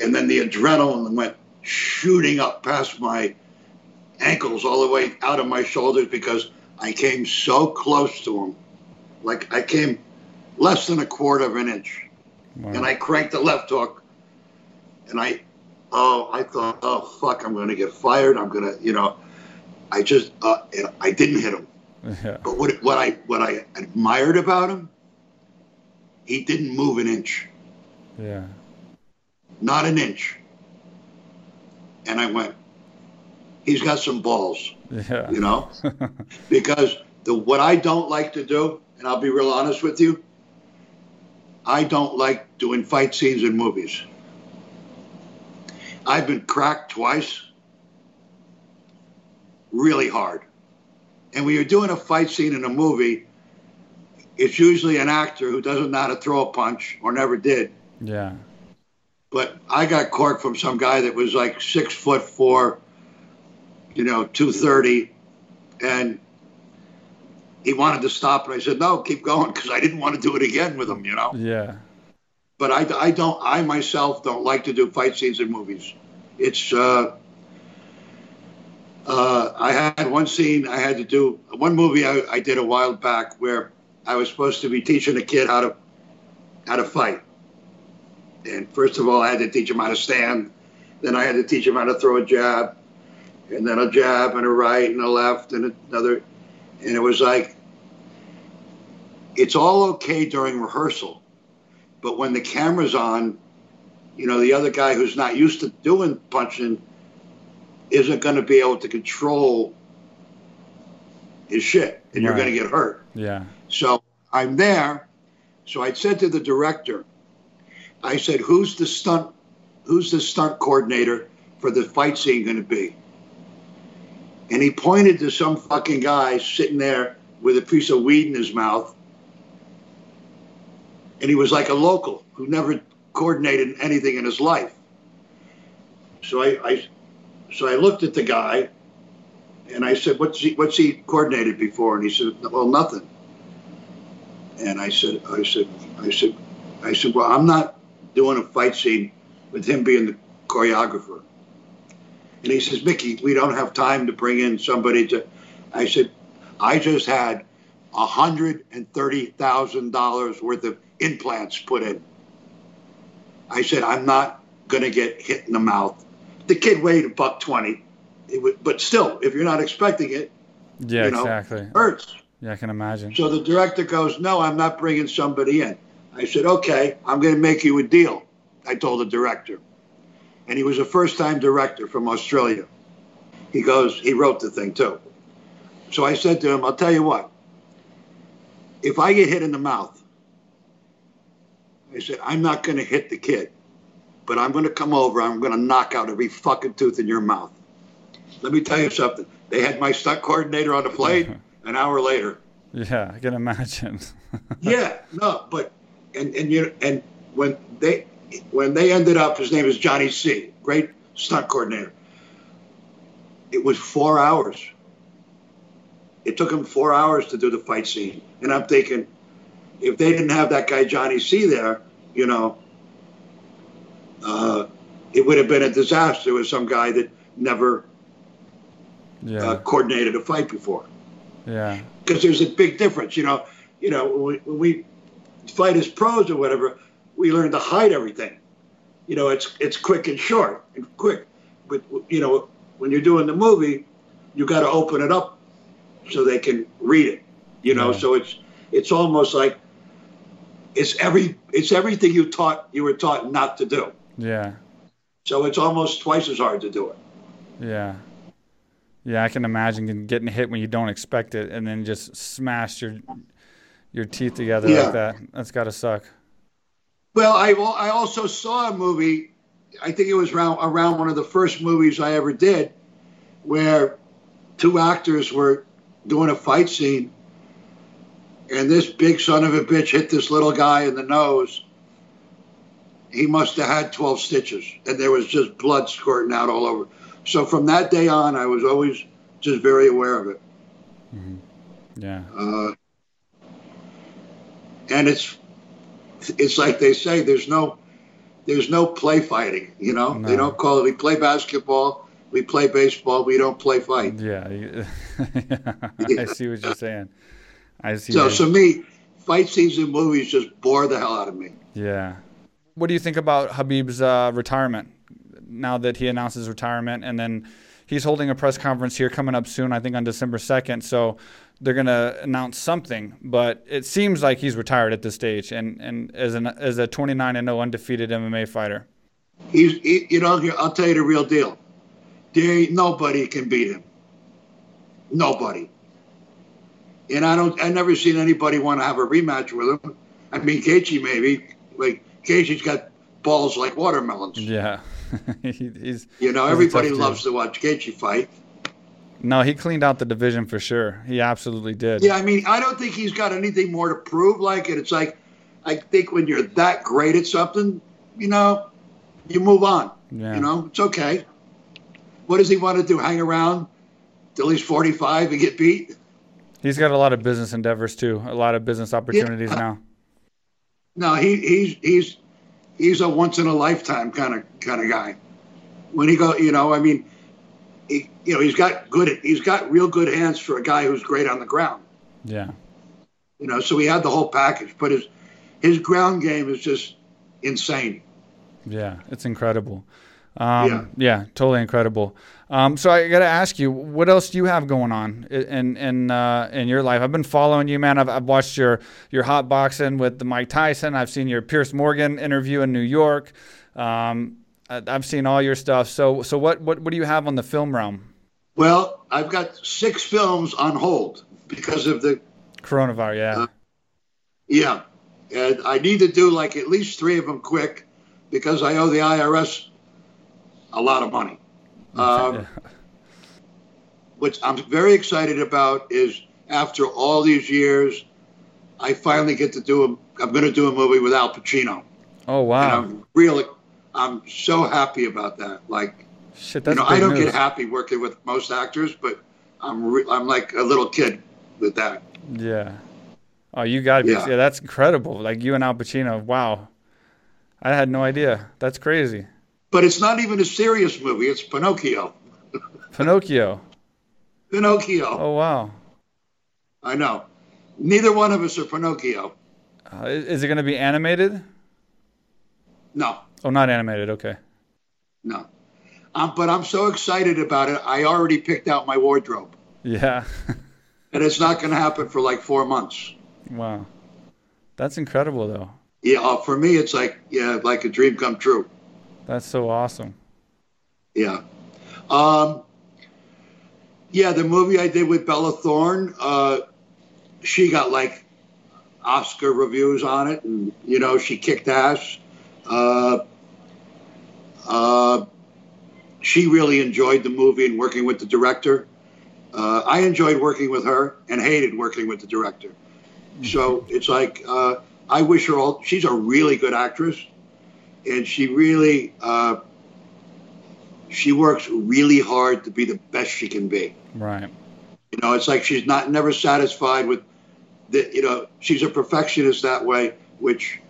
And then the adrenaline went shooting up past my ankles all the way out of my shoulders because I came so close to him. Like I came less than a quarter of an inch. Wow. And I cranked the left hook, and I, oh, I thought, oh fuck, I'm going to get fired. I'm going to, you know, I just, uh, I didn't hit him. Yeah. But what what I what I admired about him, he didn't move an inch. Yeah. Not an inch. And I went, he's got some balls. Yeah. You know, because the what I don't like to do, and I'll be real honest with you, I don't like doing fight scenes in movies. I've been cracked twice, really hard. And when you're doing a fight scene in a movie, it's usually an actor who doesn't know how to throw a punch or never did. Yeah. But I got corked from some guy that was like six foot four, you know, 230. And he wanted to stop, and I said, no, keep going, because I didn't want to do it again with him, you know? Yeah. But I, I don't, I myself don't like to do fight scenes in movies. It's, uh, uh, I had one scene I had to do, one movie I, I did a while back where I was supposed to be teaching a kid how to, how to fight. And first of all, I had to teach him how to stand. Then I had to teach him how to throw a jab, and then a jab and a right and a left and another and it was like, it's all okay during rehearsal, but when the camera's on, you know, the other guy who's not used to doing punching isn't going to be able to control his shit, and right. you're going to get hurt. Yeah. So I'm there. So I said to the director, I said, "Who's the stunt? Who's the stunt coordinator for the fight scene going to be?" And he pointed to some fucking guy sitting there with a piece of weed in his mouth. And he was like a local who never coordinated anything in his life. So I, I so I looked at the guy and I said, what's he, what's he coordinated before? And he said, well, nothing. And I said, I said, I said, I said, well, I'm not doing a fight scene with him being the choreographer. And he says, Mickey, we don't have time to bring in somebody to. I said, I just had $130,000 worth of implants put in. I said, I'm not going to get hit in the mouth. The kid weighed a buck 20, it would, but still, if you're not expecting it, Yeah, you know, exactly. hurts. Yeah, I can imagine. So the director goes, No, I'm not bringing somebody in. I said, Okay, I'm going to make you a deal. I told the director. And he was a first time director from Australia. He goes, He wrote the thing too. So I said to him, I'll tell you what, if I get hit in the mouth, I said, I'm not going to hit the kid, but I'm going to come over. I'm going to knock out every fucking tooth in your mouth. Let me tell you something. They had my stunt coordinator on the plane an hour later. Yeah, I can imagine. yeah, no, but and and you and when they when they ended up, his name is Johnny C, great stunt coordinator. It was four hours. It took him four hours to do the fight scene, and I'm thinking, if they didn't have that guy Johnny C there, you know, uh, it would have been a disaster with some guy that never yeah, uh, coordinated a fight before. yeah, because there's a big difference. You know, you know when we, when we fight as pros or whatever, we learn to hide everything. You know, it's it's quick and short and quick. But you know, when you're doing the movie, you got to open it up so they can read it. You know, Yeah. so it's it's almost like it's every it's everything you taught you were taught not to do. yeah, So it's almost twice as hard to do it. yeah. Yeah, I can imagine getting hit when you don't expect it, and then just smash your your teeth together Yeah. like that. That's got to suck. Well, I I also saw a movie. I think it was around around one of the first movies I ever did, where two actors were doing a fight scene, and this big son of a bitch hit this little guy in the nose. He must have had twelve stitches, and there was just blood squirting out all over. So from that day on, I was always just very aware of it. Yeah, Uh, and it's it's like they say there's no there's no play fighting you know they don't call it we play basketball we play baseball we don't play fight yeah. you- I see what you're saying. I see. so so me fight scenes in movies just bore the hell out of me Yeah. What do you think about Habib's uh, retirement? Now that he announced his retirement, and then he's holding a press conference here coming up soon, I think on December 2nd. So they're going to announce something, but it seems like he's retired at this stage and, and as, an, as a 29 and 0 undefeated MMA fighter. he's he, you know i'll tell you the real deal there ain't nobody can beat him nobody and i don't i never seen anybody want to have a rematch with him i mean Gaethje maybe like Gaethje's got balls like watermelons Yeah. he, he's You know, he's everybody loves to watch Gaethje fight. No, he cleaned out the division for sure. He absolutely did. Yeah, I mean, I don't think he's got anything more to prove. Like it, it's like, I think when you're that great at something, you know, you move on. Yeah. You know, it's okay. What does he want to do? Hang around till he's 45 and get beat? He's got a lot of business endeavors too, a lot of business opportunities now. No, he, he's he's he's a once in a lifetime kind of kind of guy. When he go, you know, I mean, he, you know, he's got good, he's got real good hands for a guy who's great on the ground. Yeah. you know so he had the whole package but his his ground game is just insane Yeah, it's incredible. Um, Yeah. yeah. totally incredible. Um, so I got to ask you, what else do you have going on in in uh, in your life? I've been following you, man. I've, I've watched your your hot boxing with the Mike Tyson. I've seen your Piers Morgan interview in New York. Um, I've seen all your stuff. So so what what what do you have on the film realm? well i've got six films on hold because of the Coronavirus, yeah. Uh, yeah and i need to do like at least three of them quick because i owe the irs a lot of money um, what i'm very excited about is after all these years i finally get to do a i'm going to do a movie with al pacino oh and wow, i'm really i'm so happy about that like shit, that's you know, I don't news. get happy working with most actors, but I'm re- I'm like a little kid with that. Yeah. Oh, you got to be. Yeah. Yeah. that's incredible. Like you and Al Pacino. Wow. I had no idea. That's crazy. But it's not even a serious movie. It's Pinocchio. Pinocchio. Pinocchio. Oh wow. I know. Neither one of us are Pinocchio. Uh, is, is it going to be animated? No, Oh, not animated. Okay. no. Um, but I'm so excited about it. I already picked out my wardrobe, Yeah. and it's not going to happen for like four months. wow. That's incredible though. Yeah, uh, for me, it's like yeah, like a dream come true. That's so awesome. Yeah. Um, yeah, the movie I did with Bella Thorne, uh, she got like Oscar reviews on it, and you know she kicked ass. Uh, uh, she really enjoyed the movie and working with the director. Uh, I enjoyed working with her and hated working with the director. So it's like uh, I wish her all. She's a really good actress, and she really uh, she works really hard to be the best she can be. Right. You know, it's like she's not never satisfied with the. You know, she's a perfectionist that way, which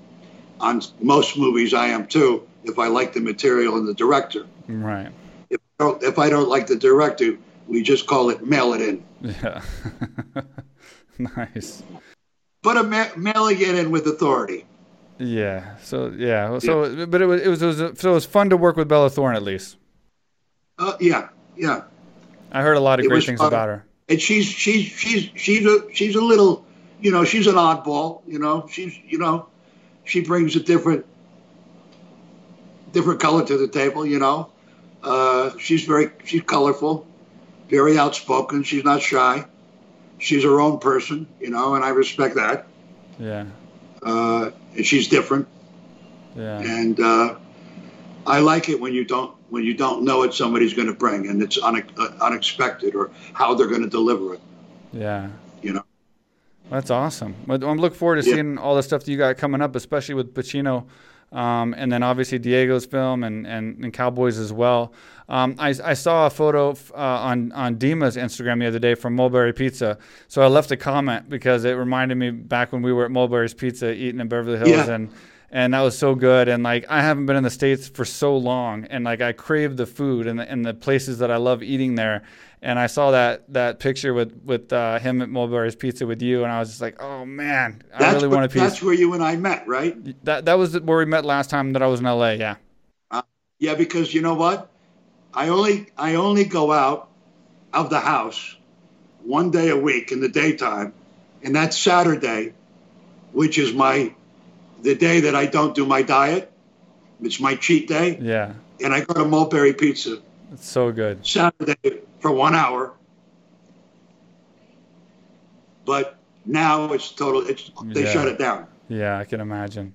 on most movies I am too. If I like the material and the director, Right. if I don't, if I don't like the director, we just call it mail it in. Yeah. nice. But a ma- mailing it in with authority. Yeah. So yeah. So but it was it was, it was so it was fun to work with Bella Thorne at least. Uh, yeah, yeah. I heard a lot of It great things fun. about her. and she's she's she's she's a she's a little you know she's an oddball you know she's you know she brings a different different color to the table you know uh, she's very she's colorful very outspoken she's not shy she's her own person you know and i respect that Yeah. uh, and she's different Yeah. and uh, I like it when you don't when you don't know what somebody's going to bring and it's une- uh, unexpected or how they're going to deliver it Yeah. That's awesome. I'm looking forward to Yeah. seeing all the stuff that you got coming up, especially with Pacino, um, and then obviously Diego's film and, and, and Cowboys as well. Um, I, I saw a photo uh, on on Dima's Instagram the other day from Mulberry Pizza, so I left a comment because it reminded me back when we were at Mulberry's Pizza eating in Beverly Hills, Yeah. and and that was so good. And like I haven't been in the states for so long, and like I crave the food and the, and the places that I love eating there. And I saw that that picture with with uh, him at Mulberry's Pizza with you, and I was just like, oh man, I That's, really where, want a piece. that's where you and I met, right? That that was where we met last time that I was in LA. Yeah. Yeah, because you know what? I only I only go out of the house one day a week in the daytime, and that's Saturday, which is my the day that I don't do my diet. It's my cheat day, Yeah. and I go to Mulberry Pizza It's so good. Saturday for one hour. But now it's total. It's they Yeah. shut it down. Yeah, I can imagine.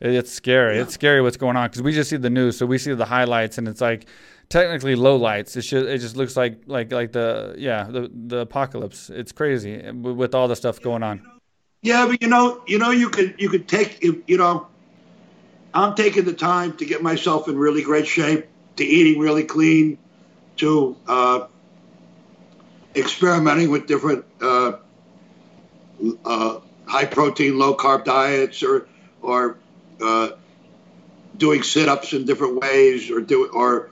It's scary. Yeah. It's scary what's going on because we just see the news, so we see the highlights, and it's like technically low lights. It's just it just looks like like like the yeah the the apocalypse. It's crazy with with all the stuff going on. Yeah, but you know, you know, you could you could take you you know, I'm taking the time to get myself in really great shape, to eating really clean, to uh, experimenting with different uh, uh, high protein, low carb diets, or or uh, doing sit ups in different ways, or do or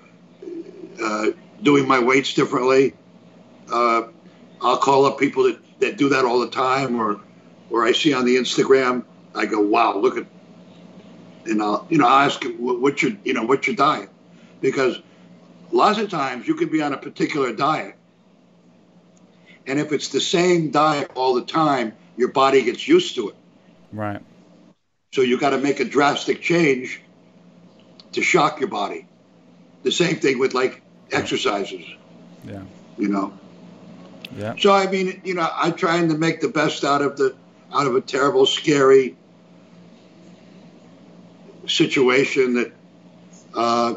uh, doing my weights differently. Uh, I'll call up people that, that do that all the time, or or I see on the Instagram, I go, wow, look at, and I'll, you know, I ask them, "What- what's your, you know, what's your diet? Because lots of times you can be on a particular diet, and if it's the same diet all the time, your body gets used to it. Right. So you got to make a drastic change to shock your body. The same thing with like exercises, Yeah. you know. Yeah. So I mean, you know, I'm trying to make the best out of the out of a terrible, scary situation that uh,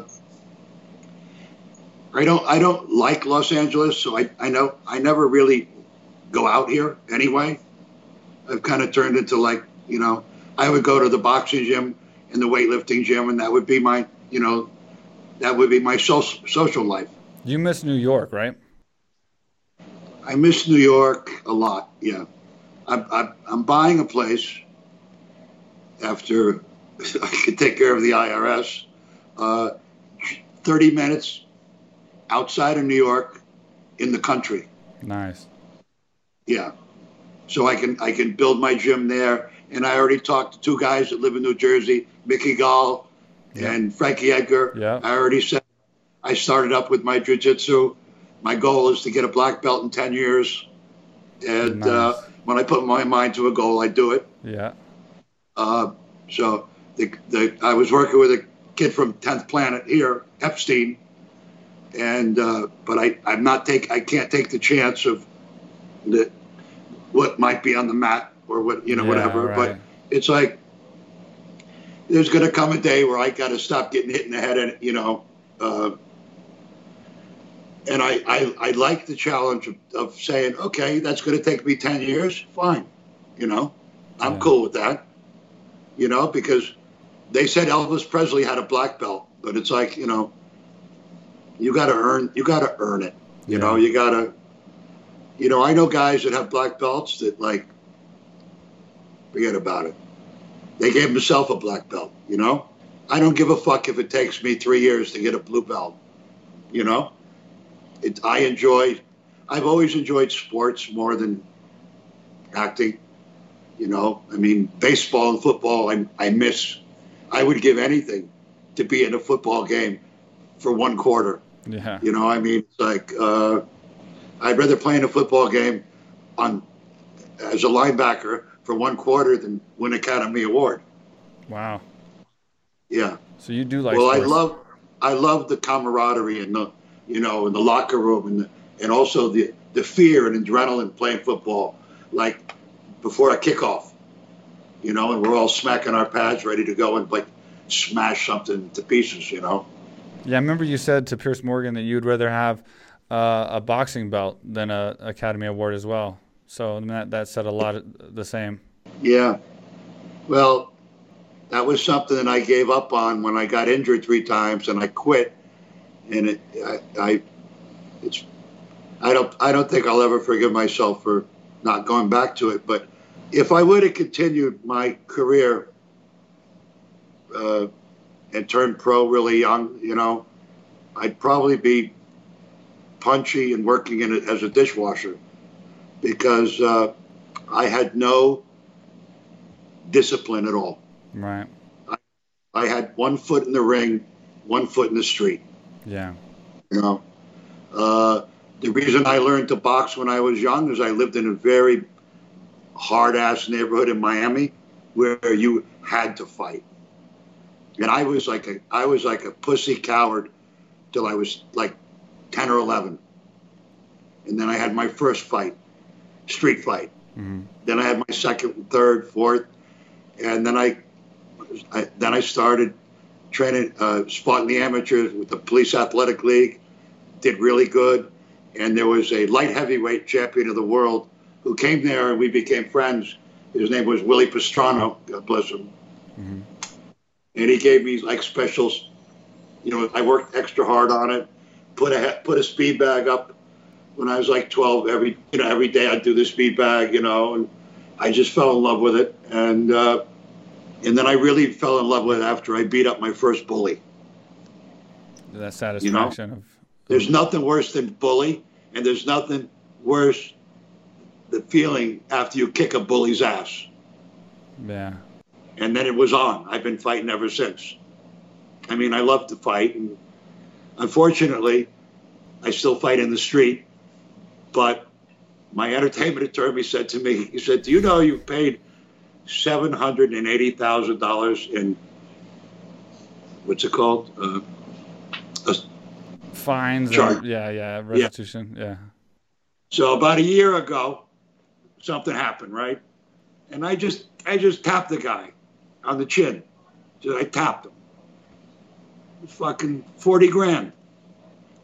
I don't I don't like Los Angeles, so I, I know I never really go out here anyway. I've kind of turned into like, you know, I would go to the boxing gym and the weightlifting gym and that would be my, you know, that would be my social social life. You miss New York, right? I miss New York a lot. Yeah, I'm, I'm, I'm buying a place after I can take care of the IRS. Uh, 30 minutes outside of New York in the country. Nice. Yeah. So I can I can build my gym there. And I already talked to two guys that live in New Jersey, Mickey Gall Yeah. and Frankie Edgar. Yeah. I already said I started up with my jiu-jitsu. My goal is to get a black belt in 10 years. And uh, when I put my mind to a goal, I do it. Yeah. Uh, so the, the, I was working with a kid from 10th Planet here, Epstein, and uh, but I I'm not take I can't take the chance of the what might be on the mat or what you know Yeah, whatever. right. But it's like there's going to come a day where I got to stop getting hit in the head, and you know. Uh, and I, I, I like the challenge of, of saying, okay, that's going to take me 10 years. Fine. You know, I'm Yeah. cool with that you know, because they said Elvis Presley had a black belt, but it's like, you know, you got to earn, you got to earn it. You Yeah. know, you got to, you know, I know guys that have black belts that like, forget about it. They gave himself a black belt, you know? I don't give a fuck if it takes me three years to get a blue belt, you know? It, I enjoy, I've always enjoyed sports more than acting. You know, I mean, baseball and football, I, I miss. I would give anything to be in a football game for one quarter. Yeah. You know, I mean, it's like uh, I'd rather play in a football game on as a linebacker for one quarter than win Academy Award. Wow. Yeah. So you do like well, I love, I love the camaraderie and the, you know, in the locker room and the, and also the the fear and adrenaline playing football, like before a kickoff, you know, and we're all smacking our pads ready to go and like smash something to pieces, you know. Yeah, I remember you said to Piers Morgan that you'd rather have uh, a boxing belt than a Academy Award as well. So I mean, that that said a lot of the same. Yeah. Well, that was something that I gave up on when I got injured three times and I quit. And it, I, I, it's, I don't, I don't think I'll ever forgive myself for not going back to it. But if I would have continued my career uh, and turned pro really young, you know, I'd probably be punchy and working in it as a dishwasher because uh, I had no discipline at all. Right. I had one foot in the ring, one foot in the street. Yeah. You know, uh, the reason I learned to box when I was young is I lived in a very hard ass neighborhood in Miami where you had to fight, and I was like a I was like a pussy coward till I was like ten or eleven, and then I had my first fight, street fight. hmm Then I had my second, third, fourth, and then I, I then I started training, uh, spotting the amateurs with the Police Athletic League. Did really good, and there was a light heavyweight champion of the world who came there, and we became friends. His name was Willie Pastrano. God bless him. Mhm. And he gave me like specials. You know, I worked extra hard on it. Put a put a speed bag up when I was like 12. Every you know every day I'd do the speed bag. You know, and I just fell in love with it. And uh, and then I really fell in love with it after I beat up my first bully. That satisfaction of There's nothing worse than bully, and there's nothing worse the feeling after you kick a bully's ass. yeah. And then it was on. I've been fighting ever since. I mean, I love to fight, and unfortunately, I still fight in the street. But my entertainment attorney said to me, he said, "Do you know you've paid seven hundred and eighty thousand dollars in what's it called? Uh, Fines. Yeah, yeah. Restitution. Yeah. So about a year ago, something happened, right? And I just I just tapped the guy on the chin. I tapped him. Fucking forty grand.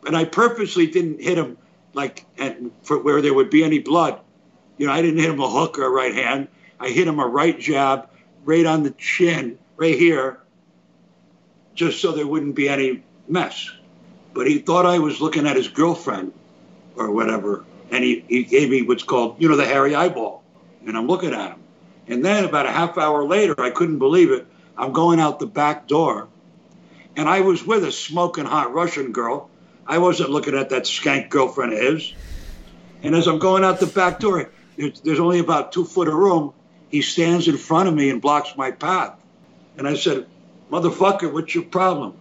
And I purposely didn't hit him like for where there would be any blood. You know, I didn't hit him a hook or a right hand. I hit him a right jab right on the chin, right here, just so there wouldn't be any mess. But he thought I was looking at his girlfriend or whatever. And he, he gave me what's called, you know, the hairy eyeball. And I'm looking at him. And then about a half hour later, I couldn't believe it. I'm going out the back door. And I was with a smoking hot Russian girl. I wasn't looking at that skank girlfriend of his. And as I'm going out the back door, there's, there's only about two foot of room. He stands in front of me and blocks my path. And I said, Motherfucker, what's your problem?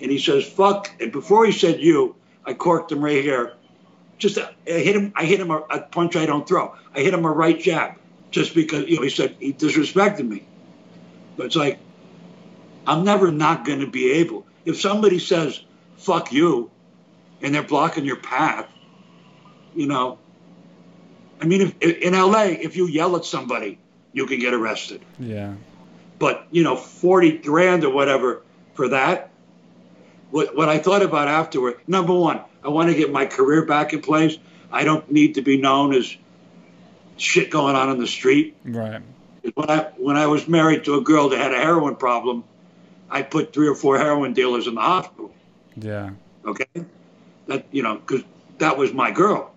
and he says, fuck. And before he said you, I corked him right here. Just, uh, I hit him, I hit him a, a punch I don't throw. I hit him a right jab just because, you know, he said he disrespected me. But it's like, I'm never not going to be able. If somebody says, fuck you, and they're blocking your path, you know, I mean, if, in LA, if you yell at somebody, you can get arrested. Yeah. But, you know, 40 grand or whatever for that, what, what I thought about afterward, number one, I want to get my career back in place. I don't need to be known as shit going on in the street. Right. When I when I was married to a girl that had a heroin problem, I put three or four heroin dealers in the hospital. Yeah. Okay. That you know, because that was my girl,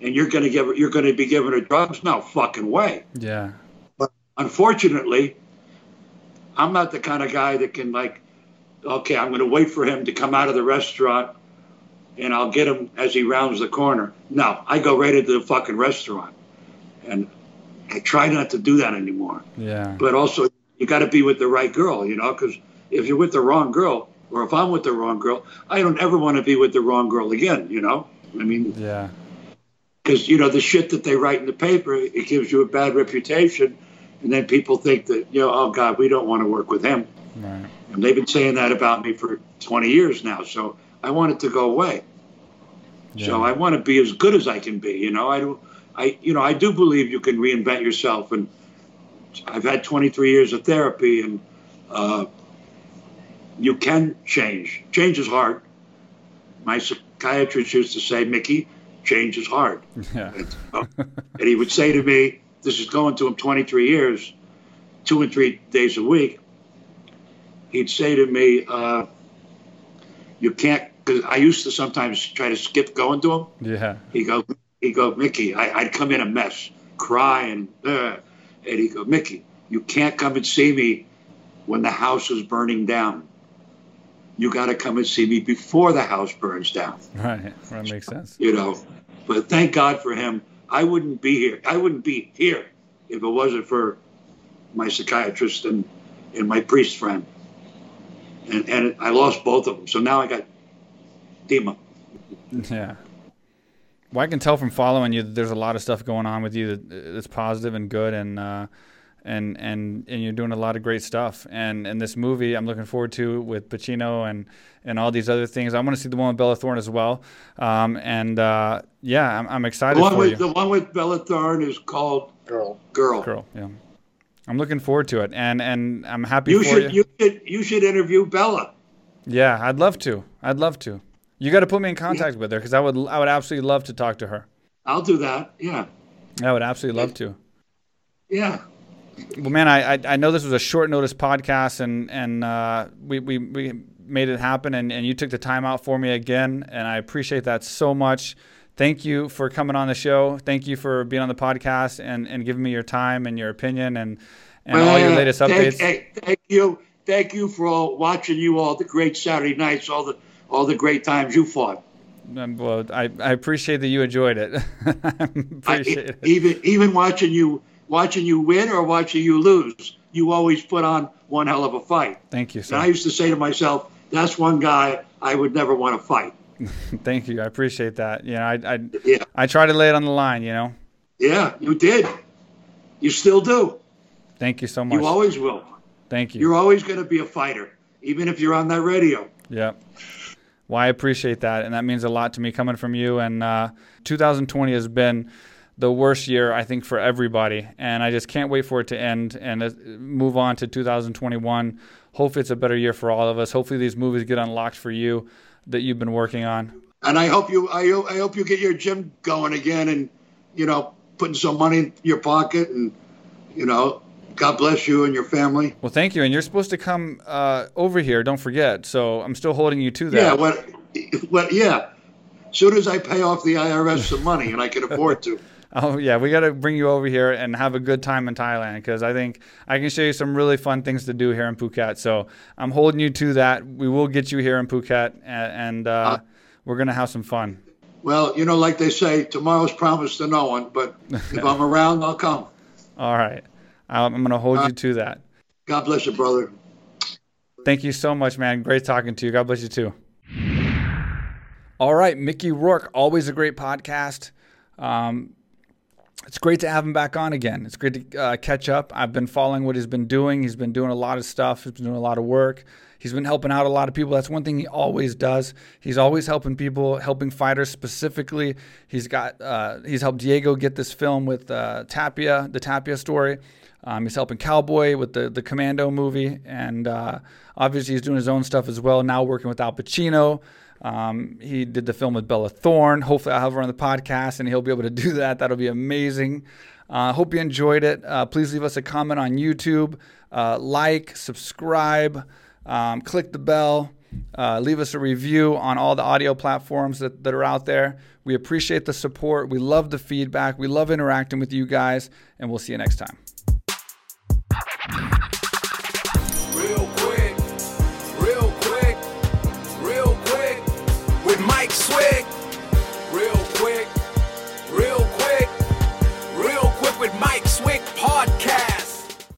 and you're gonna give her, you're gonna be giving her drugs? No fucking way. Yeah. But unfortunately, I'm not the kind of guy that can like, okay, I'm gonna wait for him to come out of the restaurant, and I'll get him as he rounds the corner. No, I go right into the fucking restaurant, and I try not to do that anymore. Yeah. But also, you got to be with the right girl, you know, because if you're with the wrong girl, or if I'm with the wrong girl, I don't ever want to be with the wrong girl again, you know? I mean, Yeah. because, you know, the shit that they write in the paper, it gives you a bad reputation. And then people think that, you know, oh, God, we don't want to work with him. Right. And they've been saying that about me for 20 years now. So I want it to go away. Yeah. So I want to be as good as I can be. You know, I do, I, you know, I do believe you can reinvent yourself. And I've had 23 years of therapy, and uh, you can change. Change is hard. My psychiatrist used to say, Mickey, change is hard. Yeah. And, uh, and he would say to me, this is going to him 23 years, two and three days a week. He'd say to me, uh, you can't, because I used to sometimes try to skip going to him. Yeah. He go, he go, Mickey, I, I'd come in a mess, crying, uh, and he go, Mickey, you can't come and see me when the house is burning down. You got to come and see me before the house burns down Right. That makes sense. you know. But thank God for him. I wouldn't be here. I wouldn't be here if it wasn't for my psychiatrist and, and my priest friend. And, and I lost both of them. So now I got Dima. Yeah. Well, I can tell from following you that there's a lot of stuff going on with you that- that's positive and good, and uh, and and and you're doing a lot of great stuff. And and this movie, I'm looking forward to with Pacino and and all these other things. I want to see the one with Bella Thorne as well. Um, and uh, yeah, I'm, I'm excited The one for with you. the one with Bella Thorne is called Girl. Girl. Girl, yeah. I'm looking forward to it, and and I'm happy You for should you should you should interview Bella. Yeah, I'd love to. I'd love to. You got to put me in contact with her because I would I would absolutely love to talk to her. I'll do that. Yeah. I would absolutely love to. Yeah. Well, man, I, I I know this was a short notice podcast, and and uh, we, we we made it happen, and, and you took the time out for me again, and I appreciate that so much. Thank you for coming on the show. Thank you for being on the podcast and, and giving me your time and your opinion and and all your latest thank- updates. Thank, thank you, thank you for all watching you all the great Saturday nights, all the all the great times you fought. Um, well, I, I appreciate that you enjoyed it. I I, appreciate it. even even watching you watching you win or watching you lose, you always put on one hell of a fight. Thank you, And I used to say to myself, that's one guy I would never want to fight. Thank you. I appreciate that. You know, I I Yeah, I try to lay it on the line. You know. yeah, you did. You still do. Thank you so much. You always will. Thank you. You're always going to be a fighter, even if you're on that radio. Yeah. Well, I appreciate that, and that means a lot to me coming from you. And uh, 2020 has been the worst year, I think, for everybody, and I just can't wait for it to end and uh, move on to 2021. Hopefully, it's a better year for all of us. Hopefully, these movies get unlocked for you that you've been working on. And I hope you, I, I hope you get your gym going again, and you know, putting some money in your pocket, and you know, God bless you and your family. Well, thank you. And you're supposed to come uh, over here. Don't forget. So I'm still holding you to that. Yeah, what, what, yeah. Soon as I pay off the IRS some money, and I can afford to. Oh yeah, we got to bring you over here and have a good time in Thailand because I think I can show you some really fun things to do here in Phuket. So I'm holding you to that. We will get you here in Phuket, and, and uh, we're gonna have some fun. Well, you know, like they say, tomorrow's promised to no one. But if I'm around, I'll come. All right, I'm I'm gonna hold you to that. God bless you, brother. Thank you so much, man. Great talking to you. God bless you too. All right, Mickey Rourke, always a great podcast. Um, it's great to have him back on again. It's great to uh, catch up. I've been following what he's been doing. He's been doing a lot of stuff. He's been doing a lot of work. He's been helping out a lot of people. That's one thing he always does. He's always helping people, helping fighters specifically. He's got uh, he's helped Diego get this film with uh, Tapia, the Tapia story. Um, he's helping Cowboy with the the Commando movie, and uh, obviously he's doing his own stuff as well. Now working with Al Pacino. Um, he did the film with Bella Thorne. Hopefully, I'll have her on the podcast and he'll be able to do that. That'll be amazing. I uh, hope you enjoyed it. Uh, please leave us a comment on YouTube, uh, like, subscribe, um, click the bell, uh, leave us a review on all the audio platforms that, that are out there. We appreciate the support. We love the feedback. We love interacting with you guys, and we'll see you next time.